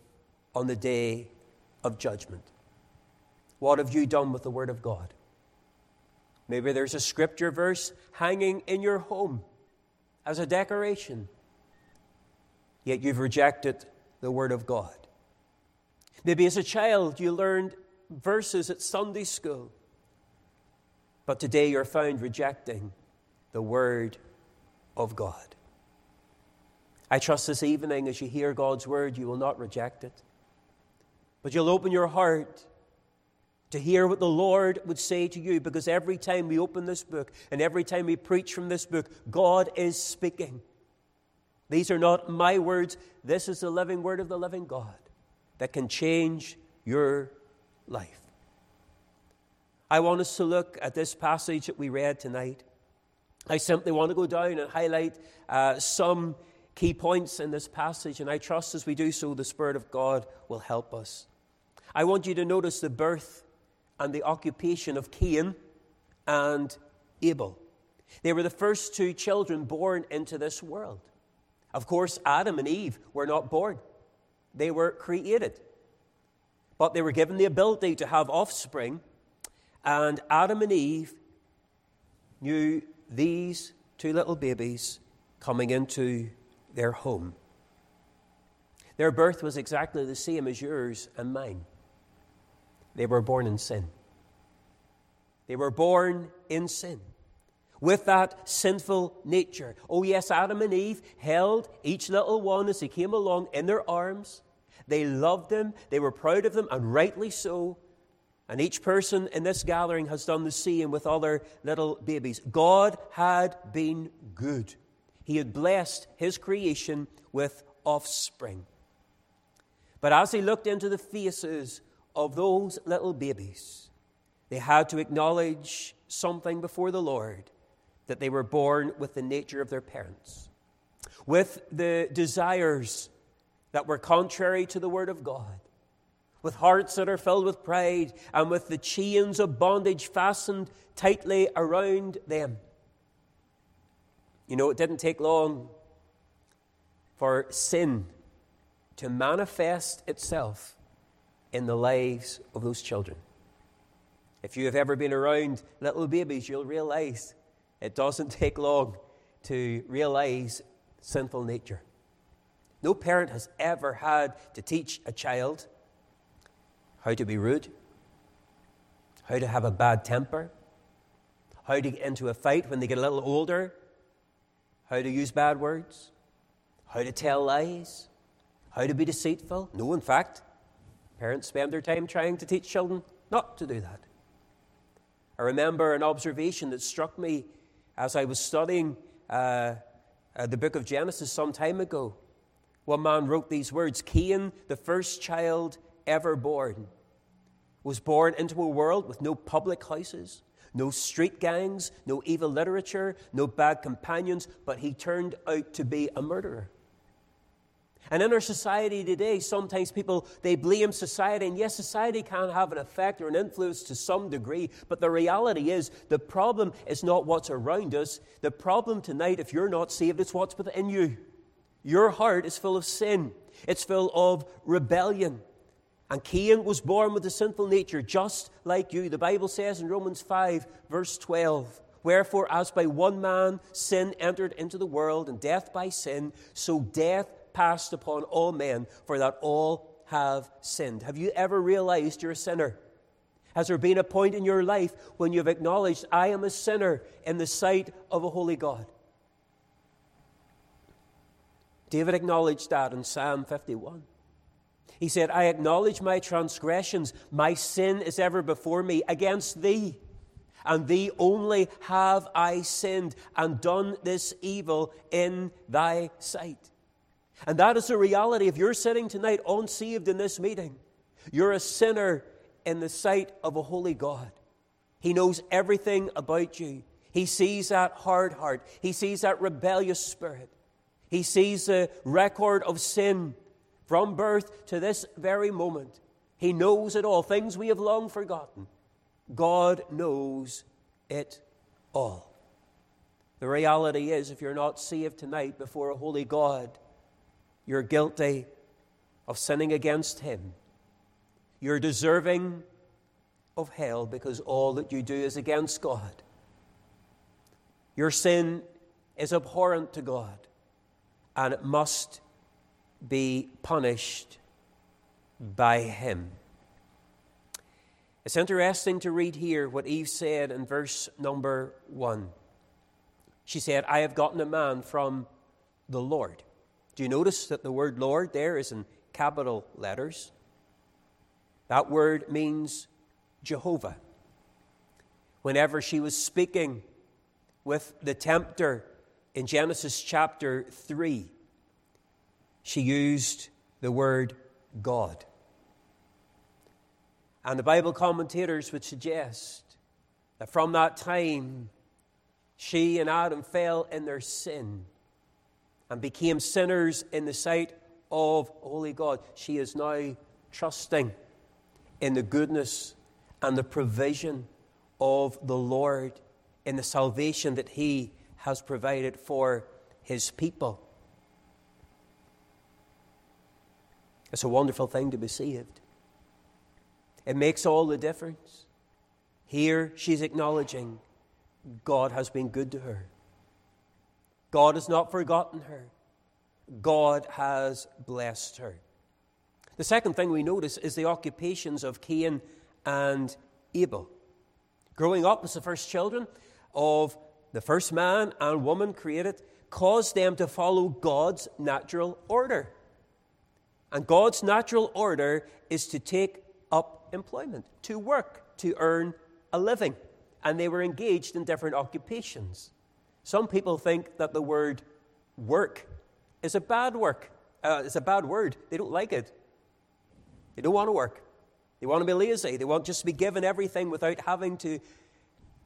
on the day of judgment. What have you done with the Word of God? Maybe there's a scripture verse hanging in your home as a decoration yet you've rejected the Word of God. Maybe as a child you learned verses at Sunday school, but today you're found rejecting the Word of God. I trust this evening as you hear God's Word, you will not reject it, but you'll open your heart to hear what the Lord would say to you because every time we open this book and every time we preach from this book, God is speaking. These are not my words. This is the living word of the living God that can change your life. I want us to look at this passage that we read tonight. I simply want to go down and highlight uh, some key points in this passage, and I trust as we do so, the Spirit of God will help us. I want you to notice the birth and the occupation of Cain and Abel. They were the first two children born into this world. Of course, Adam and Eve were not born. they were created. But they were given the ability to have offspring, and Adam and Eve knew these two little babies coming into their home. Their birth was exactly the same as yours and mine. They were born in sin. They were born in sin with that sinful nature. Oh, yes, Adam and Eve held each little one as he came along in their arms. They loved them, they were proud of them, and rightly so. And each person in this gathering has done the same with other little babies. God had been good. He had blessed his creation with offspring. But as he looked into the faces of those little babies, they had to acknowledge something before the Lord that they were born with the nature of their parents, with the desires that were contrary to the Word of God, with hearts that are filled with pride, and with the chains of bondage fastened tightly around them. You know, it didn't take long for sin to manifest itself in the lives of those children. If you have ever been around little babies, you'll realize it doesn't take long to realize sinful nature. No parent has ever had to teach a child how to be rude, how to have a bad temper, how to get into a fight when they get a little older, how to use bad words, how to tell lies, how to be deceitful. No, in fact, parents spend their time trying to teach children not to do that. I remember an observation that struck me as I was studying uh, uh, the book of Genesis some time ago. One man wrote these words Cain, the first child ever born, was born into a world with no public houses, no street gangs, no evil literature, no bad companions, but he turned out to be a murderer. And in our society today, sometimes people they blame society, and yes, society can have an effect or an influence to some degree, but the reality is the problem is not what's around us. The problem tonight, if you're not saved, it's what's within you. Your heart is full of sin, it's full of rebellion. And Cain was born with a sinful nature, just like you. The Bible says in Romans 5, verse 12. Wherefore, as by one man sin entered into the world, and death by sin, so death passed upon all men, for that all have sinned. Have you ever realized you're a sinner? Has there been a point in your life when you've acknowledged, I am a sinner in the sight of a holy God? David acknowledged that in Psalm 51. He said, I acknowledge my transgressions. My sin is ever before me against thee. And thee only have I sinned and done this evil in thy sight. And that is the reality. If you're sitting tonight unsaved in this meeting, you're a sinner in the sight of a holy God. He knows everything about you. He sees that hard heart, He sees that rebellious spirit. He sees the record of sin from birth to this very moment. He knows it all, things we have long forgotten. God knows it all. The reality is, if you're not saved tonight before a holy God, you're guilty of sinning against Him. You're deserving of hell because all that you do is against God. Your sin is abhorrent to God and it must be punished by Him. It's interesting to read here what Eve said in verse number one. She said, I have gotten a man from the Lord. Do you notice that the word Lord there is in capital letters? That word means Jehovah. Whenever she was speaking with the tempter in Genesis chapter 3, she used the word God. And the Bible commentators would suggest that from that time, she and Adam fell in their sin and became sinners in the sight of holy God. She is now trusting in the goodness and the provision of the Lord, in the salvation that He has provided for His people. It's a wonderful thing to be saved. It makes all the difference. Here she's acknowledging God has been good to her. God has not forgotten her. God has blessed her. The second thing we notice is the occupations of Cain and Abel. Growing up as the first children of the first man and woman created caused them to follow God's natural order. And God's natural order is to take up employment, to work, to earn a living. And they were engaged in different occupations. Some people think that the word work is a bad work. Uh, it's a bad word. They don't like it. They don't want to work. They want to be lazy. They want just to be given everything without having to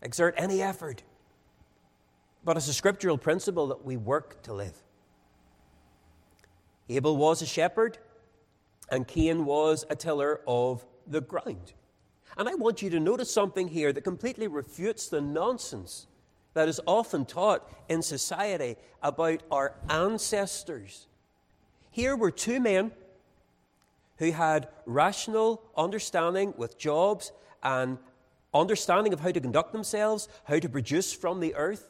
exert any effort. But it's a scriptural principle that we work to live. Abel was a shepherd, and Cain was a tiller of the ground. And I want you to notice something here that completely refutes the nonsense that is often taught in society about our ancestors. Here were two men who had rational understanding with jobs and understanding of how to conduct themselves, how to produce from the earth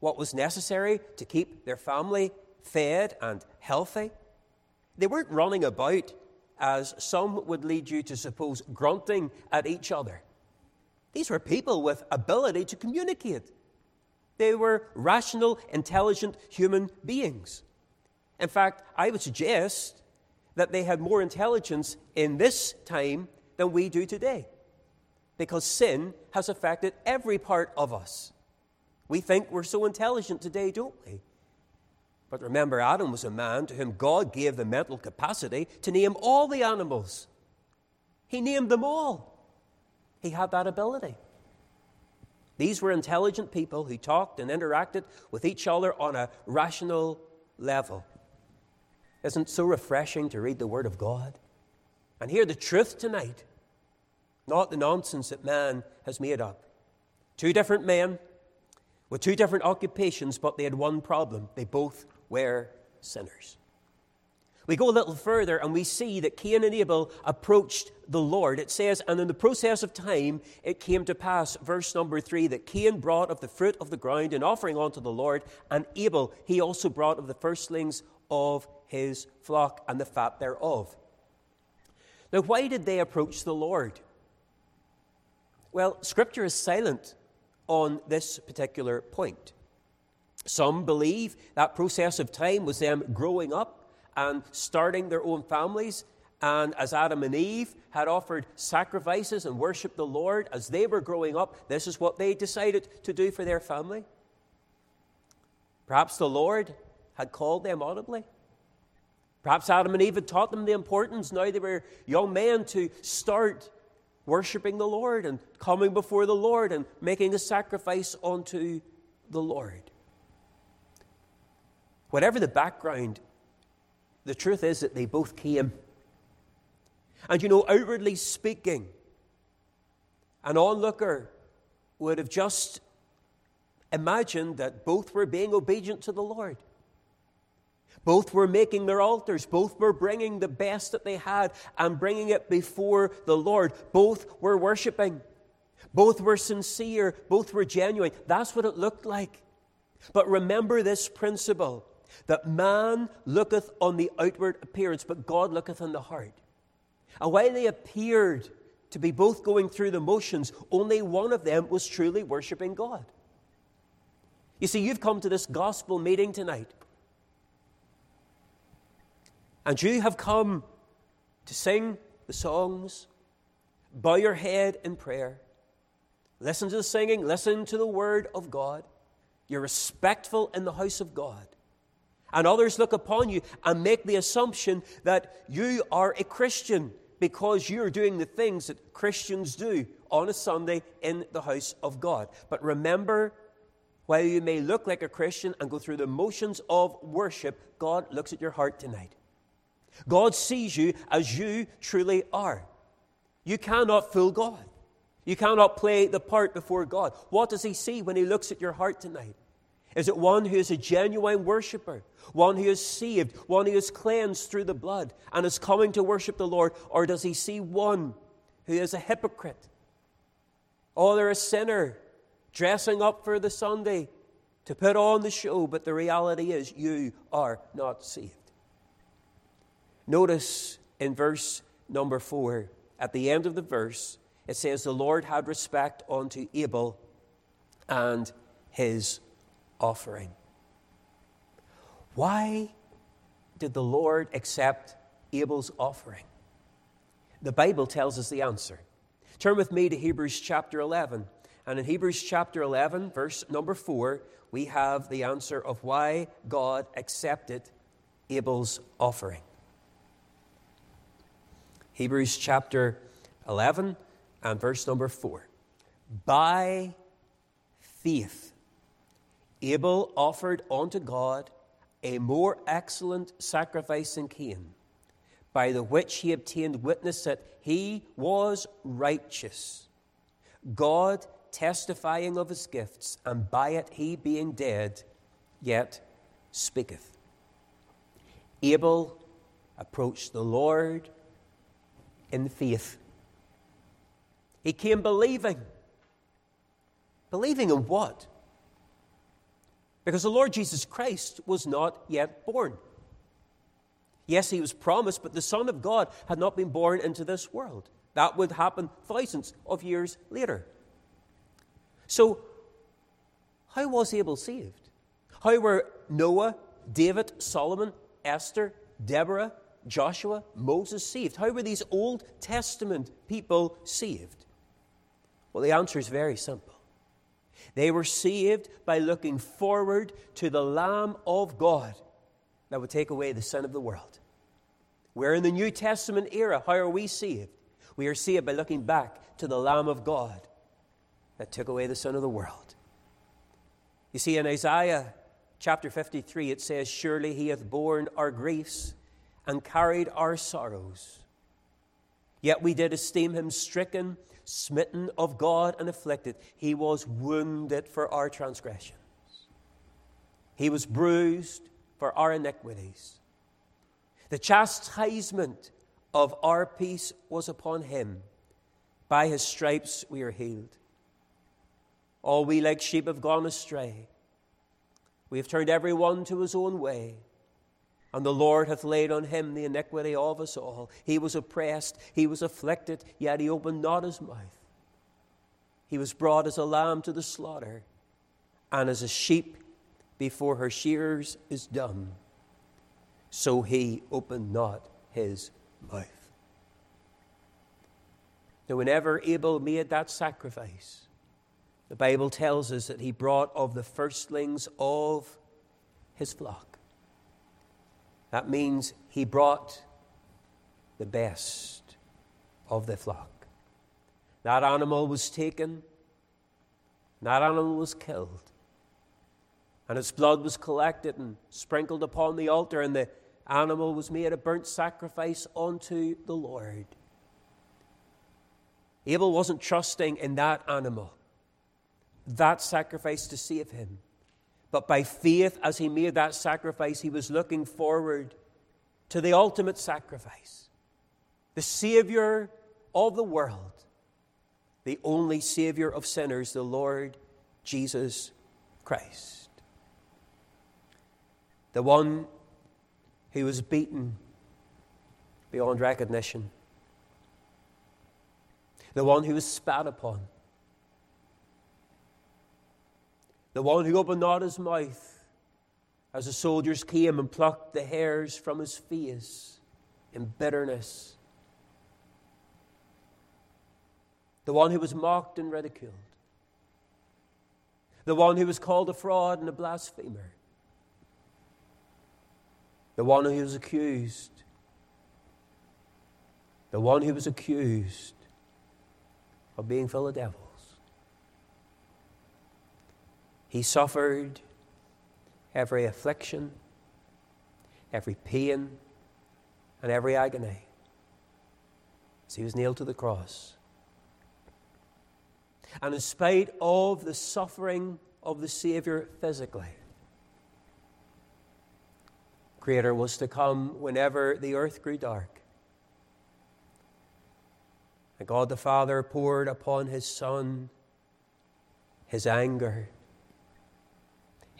what was necessary to keep their family fed and healthy. They weren't running about, as some would lead you to suppose, grunting at each other. These were people with ability to communicate. They were rational, intelligent human beings. In fact, I would suggest that they had more intelligence in this time than we do today. Because sin has affected every part of us. We think we're so intelligent today, don't we? But remember, Adam was a man to whom God gave the mental capacity to name all the animals. He named them all. He had that ability. These were intelligent people who talked and interacted with each other on a rational level. Isn't it so refreshing to read the Word of God and hear the truth tonight, not the nonsense that man has made up? Two different men with two different occupations, but they had one problem they both were sinners. We go a little further and we see that Cain and Abel approached the Lord. It says, and in the process of time it came to pass, verse number three, that Cain brought of the fruit of the ground an offering unto the Lord, and Abel he also brought of the firstlings of his flock and the fat thereof. Now, why did they approach the Lord? Well, Scripture is silent on this particular point. Some believe that process of time was them growing up and starting their own families. And as Adam and Eve had offered sacrifices and worshiped the Lord as they were growing up, this is what they decided to do for their family. Perhaps the Lord had called them audibly. Perhaps Adam and Eve had taught them the importance, now they were young men, to start worshiping the Lord and coming before the Lord and making a sacrifice unto the Lord. Whatever the background the truth is that they both came. And you know, outwardly speaking, an onlooker would have just imagined that both were being obedient to the Lord. Both were making their altars. Both were bringing the best that they had and bringing it before the Lord. Both were worshiping. Both were sincere. Both were genuine. That's what it looked like. But remember this principle that man looketh on the outward appearance, but God looketh on the heart. And while they appeared to be both going through the motions, only one of them was truly worshiping God. You see, you've come to this gospel meeting tonight, and you have come to sing the songs, bow your head in prayer, listen to the singing, listen to the word of God. You're respectful in the house of God and others look upon you and make the assumption that you are a Christian because you're doing the things that Christians do on a Sunday in the house of God. But remember, while you may look like a Christian and go through the motions of worship, God looks at your heart tonight. God sees you as you truly are. You cannot fool God. You cannot play the part before God. What does He see when He looks at your heart tonight? Is it one who is a genuine worshiper, one who is saved, one who is cleansed through the blood and is coming to worship the Lord? Or does he see one who is a hypocrite? Oh, they're a sinner dressing up for the Sunday to put on the show, but the reality is you are not saved. Notice in verse number four, at the end of the verse, it says, The Lord had respect unto Abel and his offering. Why did the Lord accept Abel's offering? The Bible tells us the answer. Turn with me to Hebrews chapter 11. And in Hebrews chapter 11, verse number 4, we have the answer of why God accepted Abel's offering. Hebrews chapter 11 and verse number 4. By faith, Abel offered unto God a more excellent sacrifice than Cain, by the which he obtained witness that he was righteous, God testifying of his gifts, and by it he being dead, yet speaketh. Abel approached the Lord in faith. He came believing. Believing in what? Because the Lord Jesus Christ was not yet born. Yes, he was promised, but the Son of God had not been born into this world. That would happen thousands of years later. So, how was Abel saved? How were Noah, David, Solomon, Esther, Deborah, Joshua, Moses saved? How were these Old Testament people saved? Well, the answer is very simple. They were saved by looking forward to the Lamb of God that would take away the sin of the world. We're in the New Testament era. How are we saved? We are saved by looking back to the Lamb of God that took away the sin of the world. You see, in Isaiah chapter 53, it says, Surely he hath borne our griefs and carried our sorrows. Yet we did esteem him stricken, smitten of God, and afflicted. He was wounded for our transgressions, he was bruised for our iniquities. The chastisement of our peace was upon him. By his stripes we are healed. All we like sheep have gone astray. We have turned every one to his own way and the Lord hath laid on him the iniquity of us all. He was oppressed, he was afflicted, yet he opened not his mouth. He was brought as a lamb to the slaughter, and as a sheep before her shearers is dumb, so he opened not his mouth. Now, whenever Abel made that sacrifice, the Bible tells us that he brought of the firstlings of his flock. That means he brought the best of the flock. That animal was taken, that animal was killed, and its blood was collected and sprinkled upon the altar, and the animal was made a burnt sacrifice unto the Lord. Abel wasn't trusting in that animal, that sacrifice to save him. But by faith, as he made that sacrifice, he was looking forward to the ultimate sacrifice the Savior of the world, the only Savior of sinners, the Lord Jesus Christ. The one who was beaten beyond recognition, the one who was spat upon the one who opened not his mouth as the soldiers came and plucked the hairs from his face in bitterness, the one who was mocked and ridiculed, the one who was called a fraud and a blasphemer, the one who was accused, the one who was accused of being full of devils. He suffered every affliction, every pain, and every agony as he was nailed to the cross. And in spite of the suffering of the Savior physically, Creator was to come whenever the earth grew dark. And God the Father poured upon his Son his anger,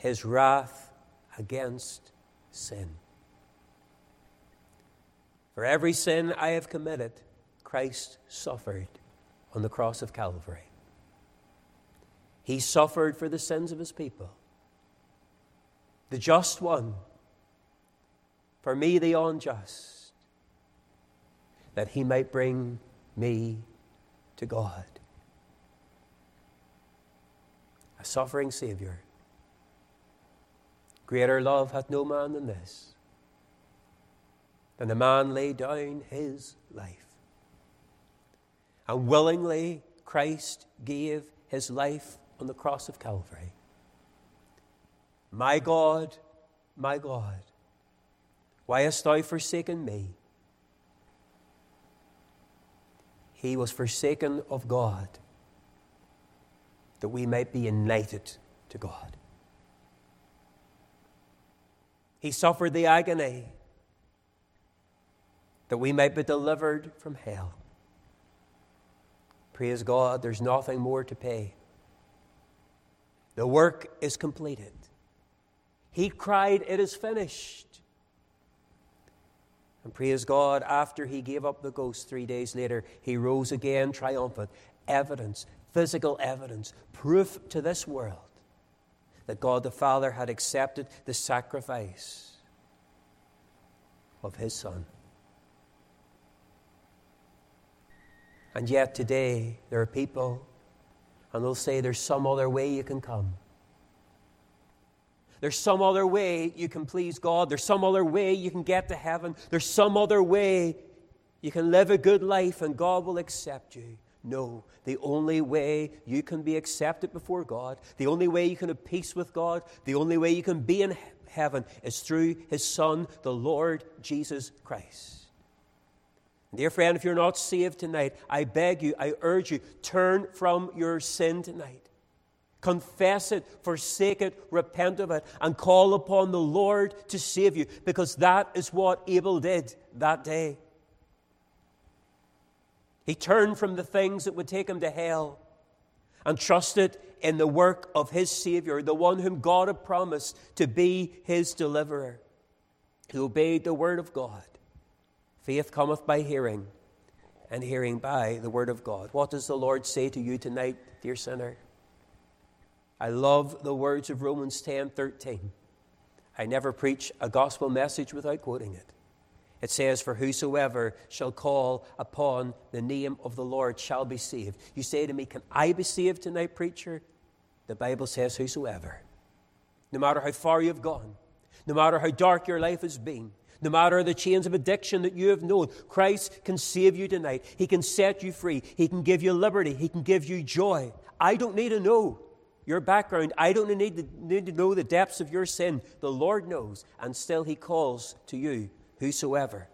his wrath against sin. For every sin I have committed, Christ suffered on the cross of Calvary. He suffered for the sins of his people. The just one, for me, the unjust, that he might bring me to God. A suffering Savior. Greater love hath no man than this, than a man lay down his life. And willingly Christ gave his life on the cross of Calvary. My God, my God, why hast thou forsaken me? He was forsaken of God that we might be united to God. He suffered the agony that we might be delivered from hell. Praise God, there's nothing more to pay. The work is completed. He cried, It is finished. And praise God, after he gave up the ghost three days later, he rose again triumphant. Evidence, physical evidence, proof to this world that God the Father had accepted the sacrifice of his Son. And yet today, there are people, and they'll say there's some other way you can come. There's some other way you can please God. There's some other way you can get to heaven. There's some other way you can live a good life and God will accept you. No, the only way you can be accepted before God, the only way you can have peace with God, the only way you can be in heaven is through His Son, the Lord Jesus Christ. Dear friend, if you're not saved tonight, I beg you, I urge you, turn from your sin tonight. Confess it, forsake it, repent of it, and call upon the Lord to save you, because that is what Abel did that day. He turned from the things that would take him to hell and trusted in the work of his Savior, the one whom God had promised to be his deliverer. He obeyed the word of God. Faith cometh by hearing, and hearing by the word of God. What does the Lord say to you tonight, dear sinner? I love the words of Romans 10 13. I never preach a gospel message without quoting it. It says, For whosoever shall call upon the name of the Lord shall be saved. You say to me, Can I be saved tonight, preacher? The Bible says, Whosoever. No matter how far you've gone, no matter how dark your life has been, no matter the chains of addiction that you have known, Christ can save you tonight. He can set you free. He can give you liberty. He can give you joy. I don't need to know your background. I don't need to, need to know the depths of your sin. The Lord knows, and still He calls to you, whosoever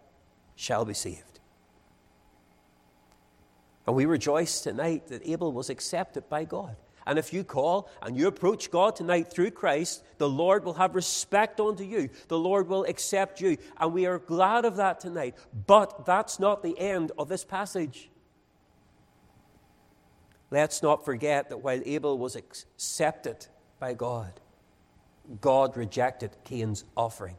shall be saved. And we rejoice tonight that Abel was accepted by God. And if you call and you approach God tonight through Christ, the Lord will have respect unto you. The Lord will accept you. And we are glad of that tonight. But that's not the end of this passage. Let's not forget that while Abel was accepted by God, God rejected Cain's offering.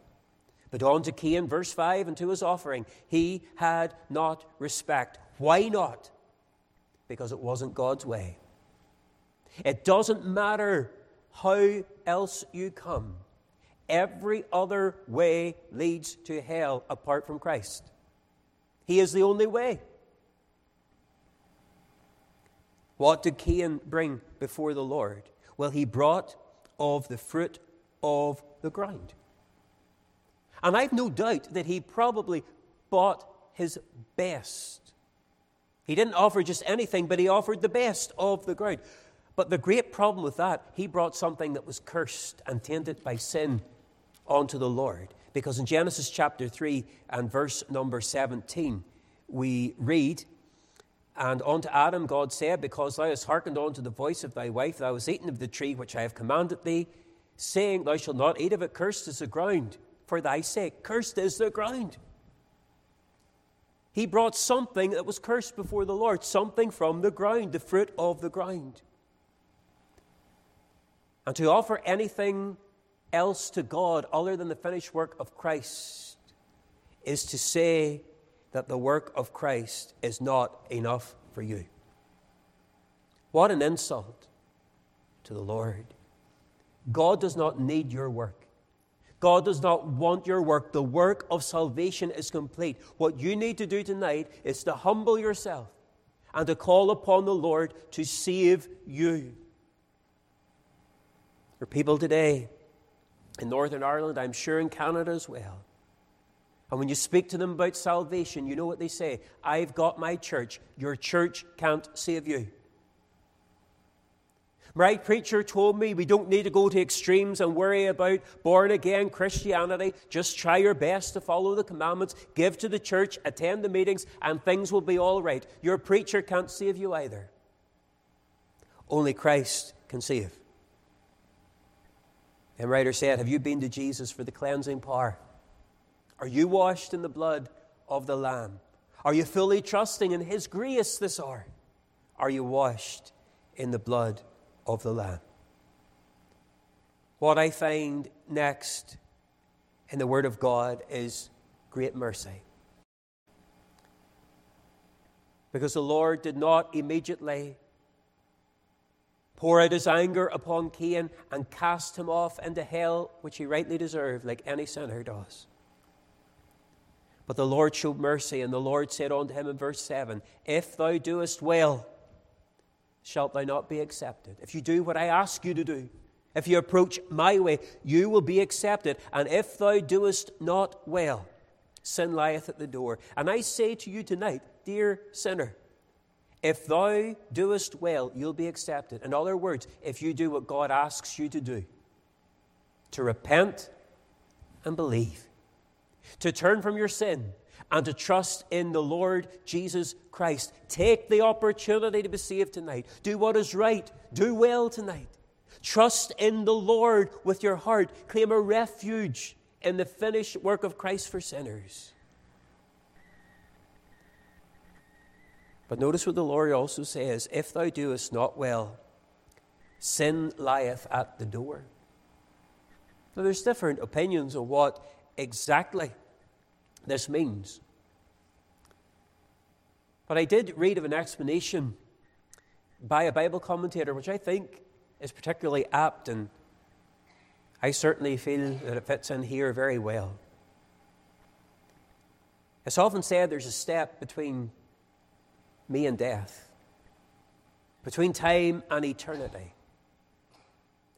But on to Cain, verse 5, and to his offering. He had not respect. Why not? Because it wasn't God's way. It doesn't matter how else you come, every other way leads to hell apart from Christ. He is the only way. What did Cain bring before the Lord? Well, he brought of the fruit of the ground. And I've no doubt that he probably bought his best. He didn't offer just anything, but he offered the best of the ground. But the great problem with that, he brought something that was cursed and tainted by sin onto the Lord. Because in Genesis chapter 3 and verse number 17, we read, and unto Adam God said, Because thou hast hearkened unto the voice of thy wife, thou hast eaten of the tree which I have commanded thee, saying, Thou shalt not eat of it, cursed is the ground for thy sake. Cursed is the ground. He brought something that was cursed before the Lord, something from the ground, the fruit of the ground. And to offer anything else to God other than the finished work of Christ is to say that the work of Christ is not enough for you. What an insult to the Lord. God does not need your work. God does not want your work. The work of salvation is complete. What you need to do tonight is to humble yourself and to call upon the Lord to save you. There are people today in Northern Ireland, I'm sure in Canada as well. And when you speak to them about salvation, you know what they say I've got my church. Your church can't save you. My preacher told me we don't need to go to extremes and worry about born again Christianity. Just try your best to follow the commandments, give to the church, attend the meetings, and things will be all right. Your preacher can't save you either. Only Christ can save. And writer said, Have you been to Jesus for the cleansing power? Are you washed in the blood of the Lamb? Are you fully trusting in His grace this hour? Are you washed in the blood of the Lamb. What I find next in the Word of God is great mercy. Because the Lord did not immediately pour out his anger upon Cain and cast him off into hell, which he rightly deserved, like any sinner does. But the Lord showed mercy, and the Lord said unto him in verse 7 If thou doest well, shalt thou not be accepted. If you do what I ask you to do, if you approach my way, you will be accepted. And if thou doest not well, sin lieth at the door. And I say to you tonight, dear sinner, if thou doest well, you'll be accepted. In other words, if you do what God asks you to do, to repent and believe, to turn from your sin and to trust in the Lord Jesus Christ. Take the opportunity to be saved tonight. Do what is right. Do well tonight. Trust in the Lord with your heart. Claim a refuge in the finished work of Christ for sinners. But notice what the Lord also says If thou doest not well, sin lieth at the door. Now, there's different opinions on what exactly this means. But I did read of an explanation by a Bible commentator, which I think is particularly apt, and I certainly feel that it fits in here very well. It's often said there's a step between me and death, between time and eternity.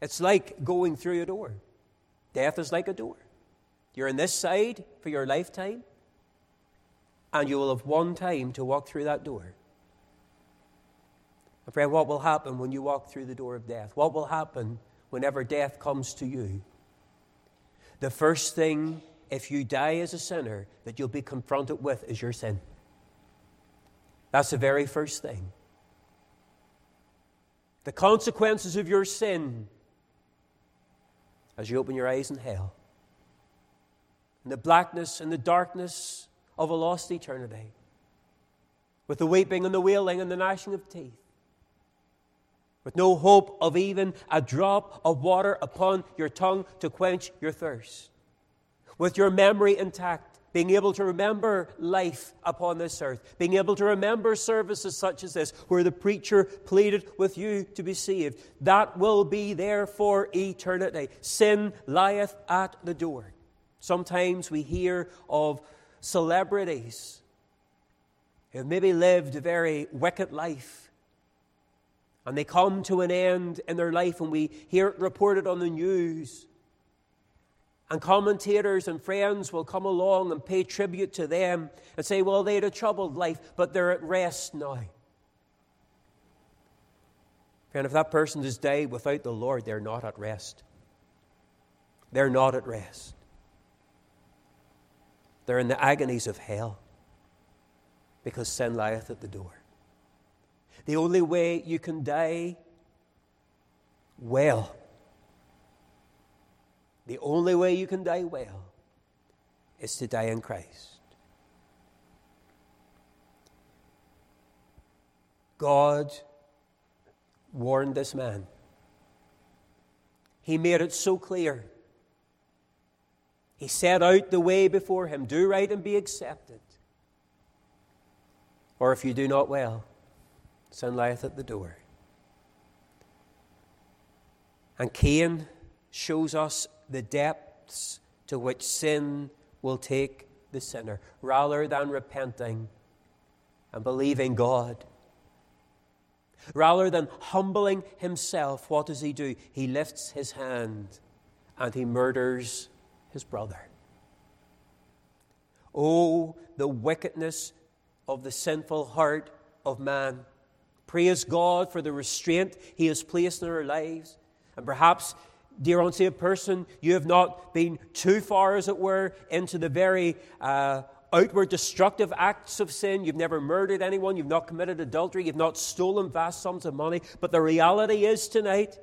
It's like going through a door. Death is like a door. You're in this side for your lifetime, and you will have one time to walk through that door. My friend, what will happen when you walk through the door of death? What will happen whenever death comes to you? The first thing, if you die as a sinner, that you'll be confronted with is your sin. That's the very first thing. The consequences of your sin as you open your eyes in hell in the blackness and the darkness of a lost eternity, with the weeping and the wailing and the gnashing of teeth, with no hope of even a drop of water upon your tongue to quench your thirst, with your memory intact, being able to remember life upon this earth, being able to remember services such as this, where the preacher pleaded with you to be saved. That will be there for eternity. Sin lieth at the door. Sometimes we hear of celebrities who have maybe lived a very wicked life. And they come to an end in their life, and we hear it reported on the news. And commentators and friends will come along and pay tribute to them and say, well, they had a troubled life, but they're at rest now. And if that person has died without the Lord, they're not at rest. They're not at rest. They're in the agonies of hell because sin lieth at the door. The only way you can die well, the only way you can die well is to die in Christ. God warned this man. He made it so clear. He set out the way before him do right and be accepted. Or if you do not well, sin lieth at the door. And Cain shows us the depths to which sin will take the sinner rather than repenting and believing God. Rather than humbling himself, what does he do? He lifts his hand and he murders his brother. Oh, the wickedness of the sinful heart of man. Praise God for the restraint he has placed in our lives. And perhaps, dear unsaved person, you have not been too far, as it were, into the very uh, outward destructive acts of sin. You've never murdered anyone. You've not committed adultery. You've not stolen vast sums of money. But the reality is tonight,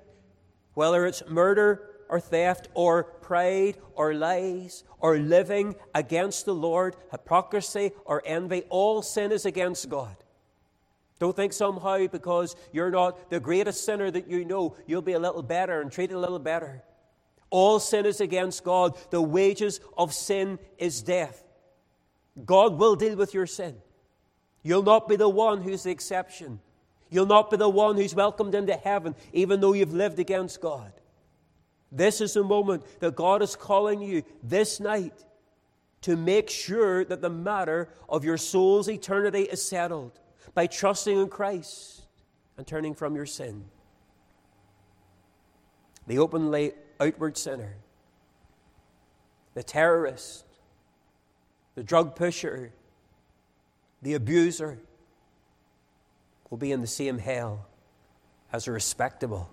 whether it's murder or theft or pride or lies or living against the Lord, hypocrisy or envy, all sin is against God. Don't think somehow because you're not the greatest sinner that you know, you'll be a little better and treated a little better. All sin is against God. The wages of sin is death. God will deal with your sin. You'll not be the one who's the exception. You'll not be the one who's welcomed into heaven, even though you've lived against God. This is the moment that God is calling you this night to make sure that the matter of your soul's eternity is settled by trusting in Christ and turning from your sin. The openly outward sinner, the terrorist, the drug pusher, the abuser will be in the same hell as a respectable,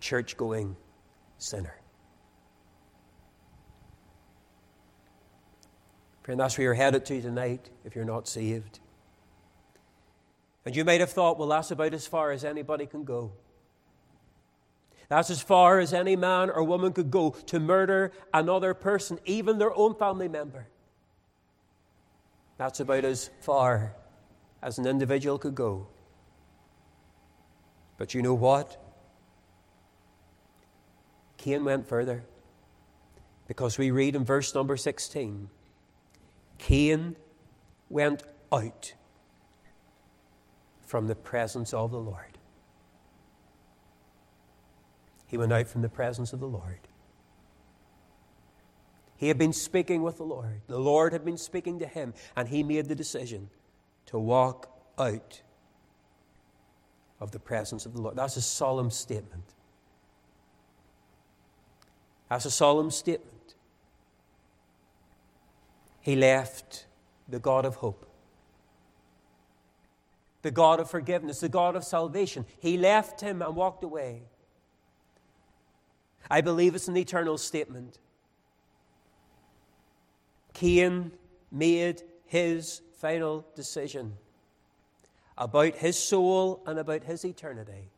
church going sinner. Friend, that's where you're headed to tonight if you're not saved. And you might have thought, well, that's about as far as anybody can go. That's as far as any man or woman could go to murder another person, even their own family member. That's about as far as an individual could go. But you know what? Cain went further. Because we read in verse number 16 Cain went out from the presence of the Lord. He went out from the presence of the Lord. He had been speaking with the Lord. The Lord had been speaking to him, and he made the decision to walk out of the presence of the Lord. That's a solemn statement. That's a solemn statement. He left the God of hope, the God of forgiveness, the God of salvation. He left him and walked away. I believe it's an eternal statement. Cain made his final decision about his soul and about his eternity.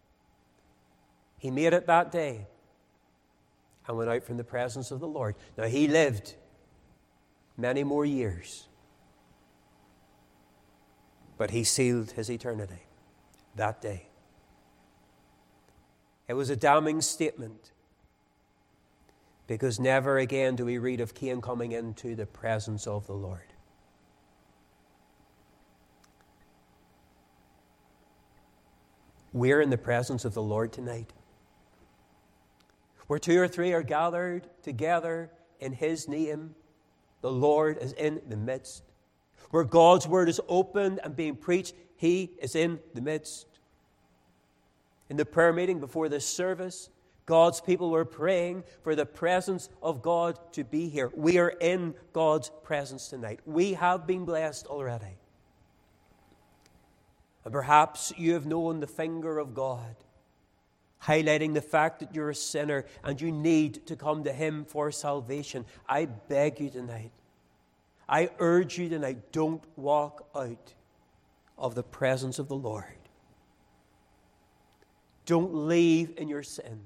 He made it that day and went out from the presence of the Lord. Now, he lived many more years, but he sealed his eternity that day. It was a damning statement because never again do we read of Cain coming into the presence of the Lord. We're in the presence of the Lord tonight. Where two or three are gathered together in His name, the Lord is in the midst. Where God's word is opened and being preached, He is in the midst. In the prayer meeting before this service, God's people were praying for the presence of God to be here. We are in God's presence tonight. We have been blessed already. And perhaps you have known the finger of God highlighting the fact that you're a sinner and you need to come to Him for salvation. I beg you tonight, I urge you tonight, don't walk out of the presence of the Lord. Don't leave in your sin.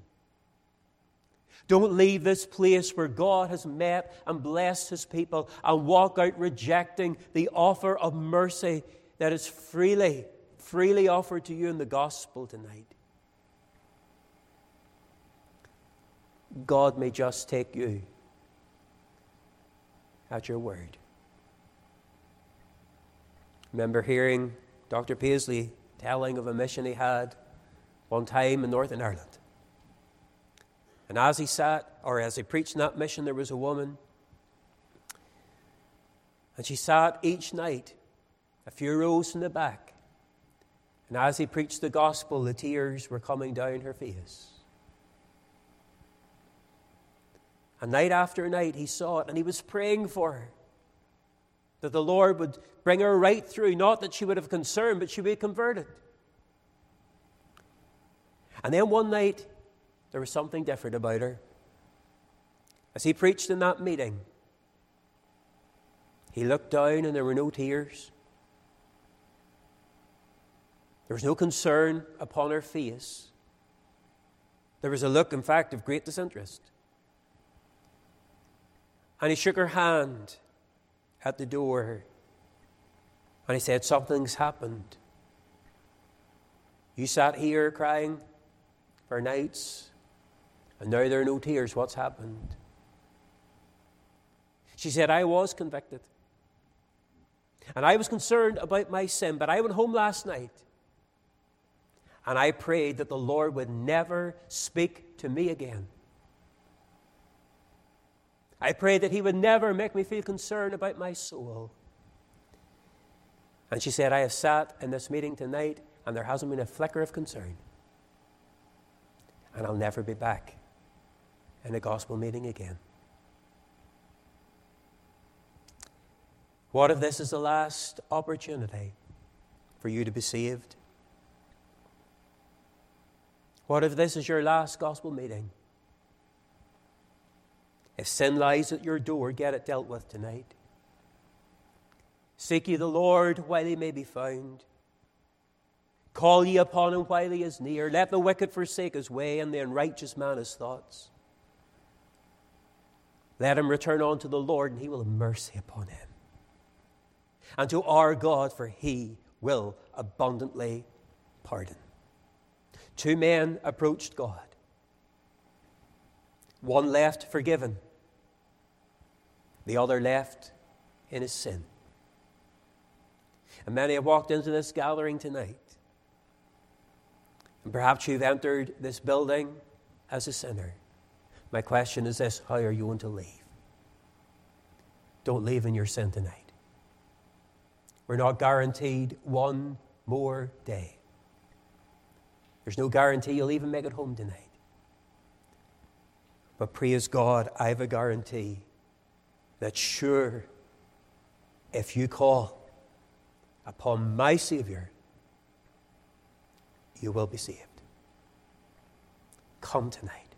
Don't leave this place where God has met and blessed his people and walk out rejecting the offer of mercy that is freely, freely offered to you in the gospel tonight. God may just take you at your word. Remember hearing Dr. Paisley telling of a mission he had one time in Northern Ireland. And as he sat, or as he preached in that mission, there was a woman. And she sat each night a few rows from the back. And as he preached the gospel, the tears were coming down her face. And night after night, he saw it and he was praying for her. That the Lord would bring her right through, not that she would have concern, but she would be converted. And then one night, there was something different about her. As he preached in that meeting, he looked down and there were no tears. There was no concern upon her face. There was a look, in fact, of great disinterest. And he shook her hand at the door and he said, Something's happened. You sat here crying for nights, and now there are no tears. What's happened? She said, I was convicted. And I was concerned about my sin, but I went home last night and I prayed that the Lord would never speak to me again. I prayed that He would never make me feel concerned about my soul. And she said, I have sat in this meeting tonight and there hasn't been a flicker of concern. And I'll never be back in a gospel meeting again. What if this is the last opportunity for you to be saved? What if this is your last gospel meeting? If sin lies at your door, get it dealt with tonight. Seek ye the Lord while he may be found. Call ye upon him while he is near. Let the wicked forsake his way, and the unrighteous man his thoughts. Let him return unto the Lord, and he will have mercy upon him. And to our God, for he will abundantly pardon. Two men approached God. One left forgiven, the other left in his sin. And many have walked into this gathering tonight. And perhaps you've entered this building as a sinner. My question is this how are you going to leave? Don't leave in your sin tonight. We're not guaranteed one more day. There's no guarantee you'll even make it home tonight. But praise God, I have a guarantee that sure, if you call upon my Savior, you will be saved. Come tonight.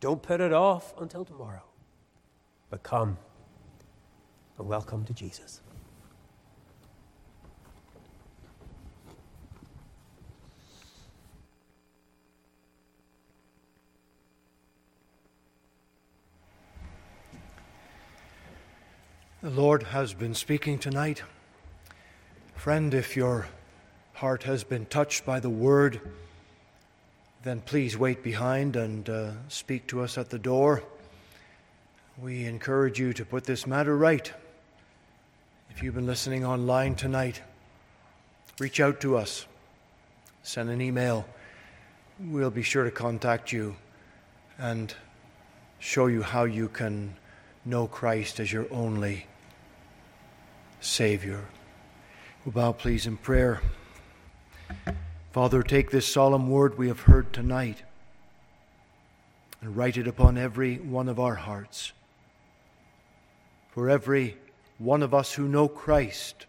Don't put it off until tomorrow, but come and welcome to Jesus. The Lord has been speaking tonight. Friend, if your heart has been touched by the word, then please wait behind and uh, speak to us at the door. We encourage you to put this matter right. If you've been listening online tonight, reach out to us, send an email. We'll be sure to contact you and show you how you can know Christ as your only Savior. We'll bow, please, in prayer. Father, take this solemn word we have heard tonight and write it upon every one of our hearts. For every one of us who know Christ,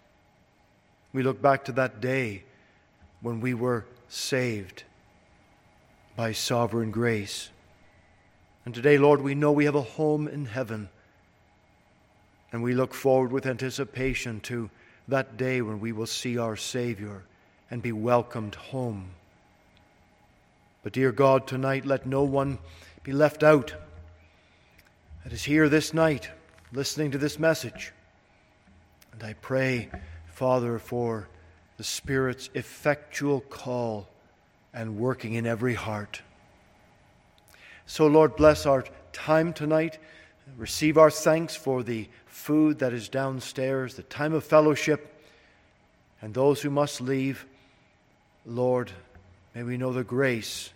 we look back to that day when we were saved by sovereign grace. And today, Lord, we know we have a home in heaven and we look forward with anticipation to that day when we will see our Savior and be welcomed home. But, dear God, tonight let no one be left out that is here this night listening to this message. And I pray, Father, for the Spirit's effectual call and working in every heart. So, Lord, bless our time tonight. Receive our thanks for the food that is downstairs, the time of fellowship, and those who must leave, Lord, may we know the grace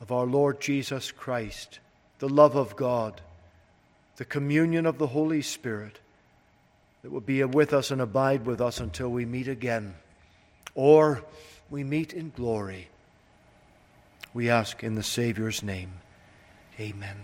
of our Lord Jesus Christ, the love of God, the communion of the Holy Spirit that will be with us and abide with us until we meet again or we meet in glory. We ask in the Savior's name. Amen.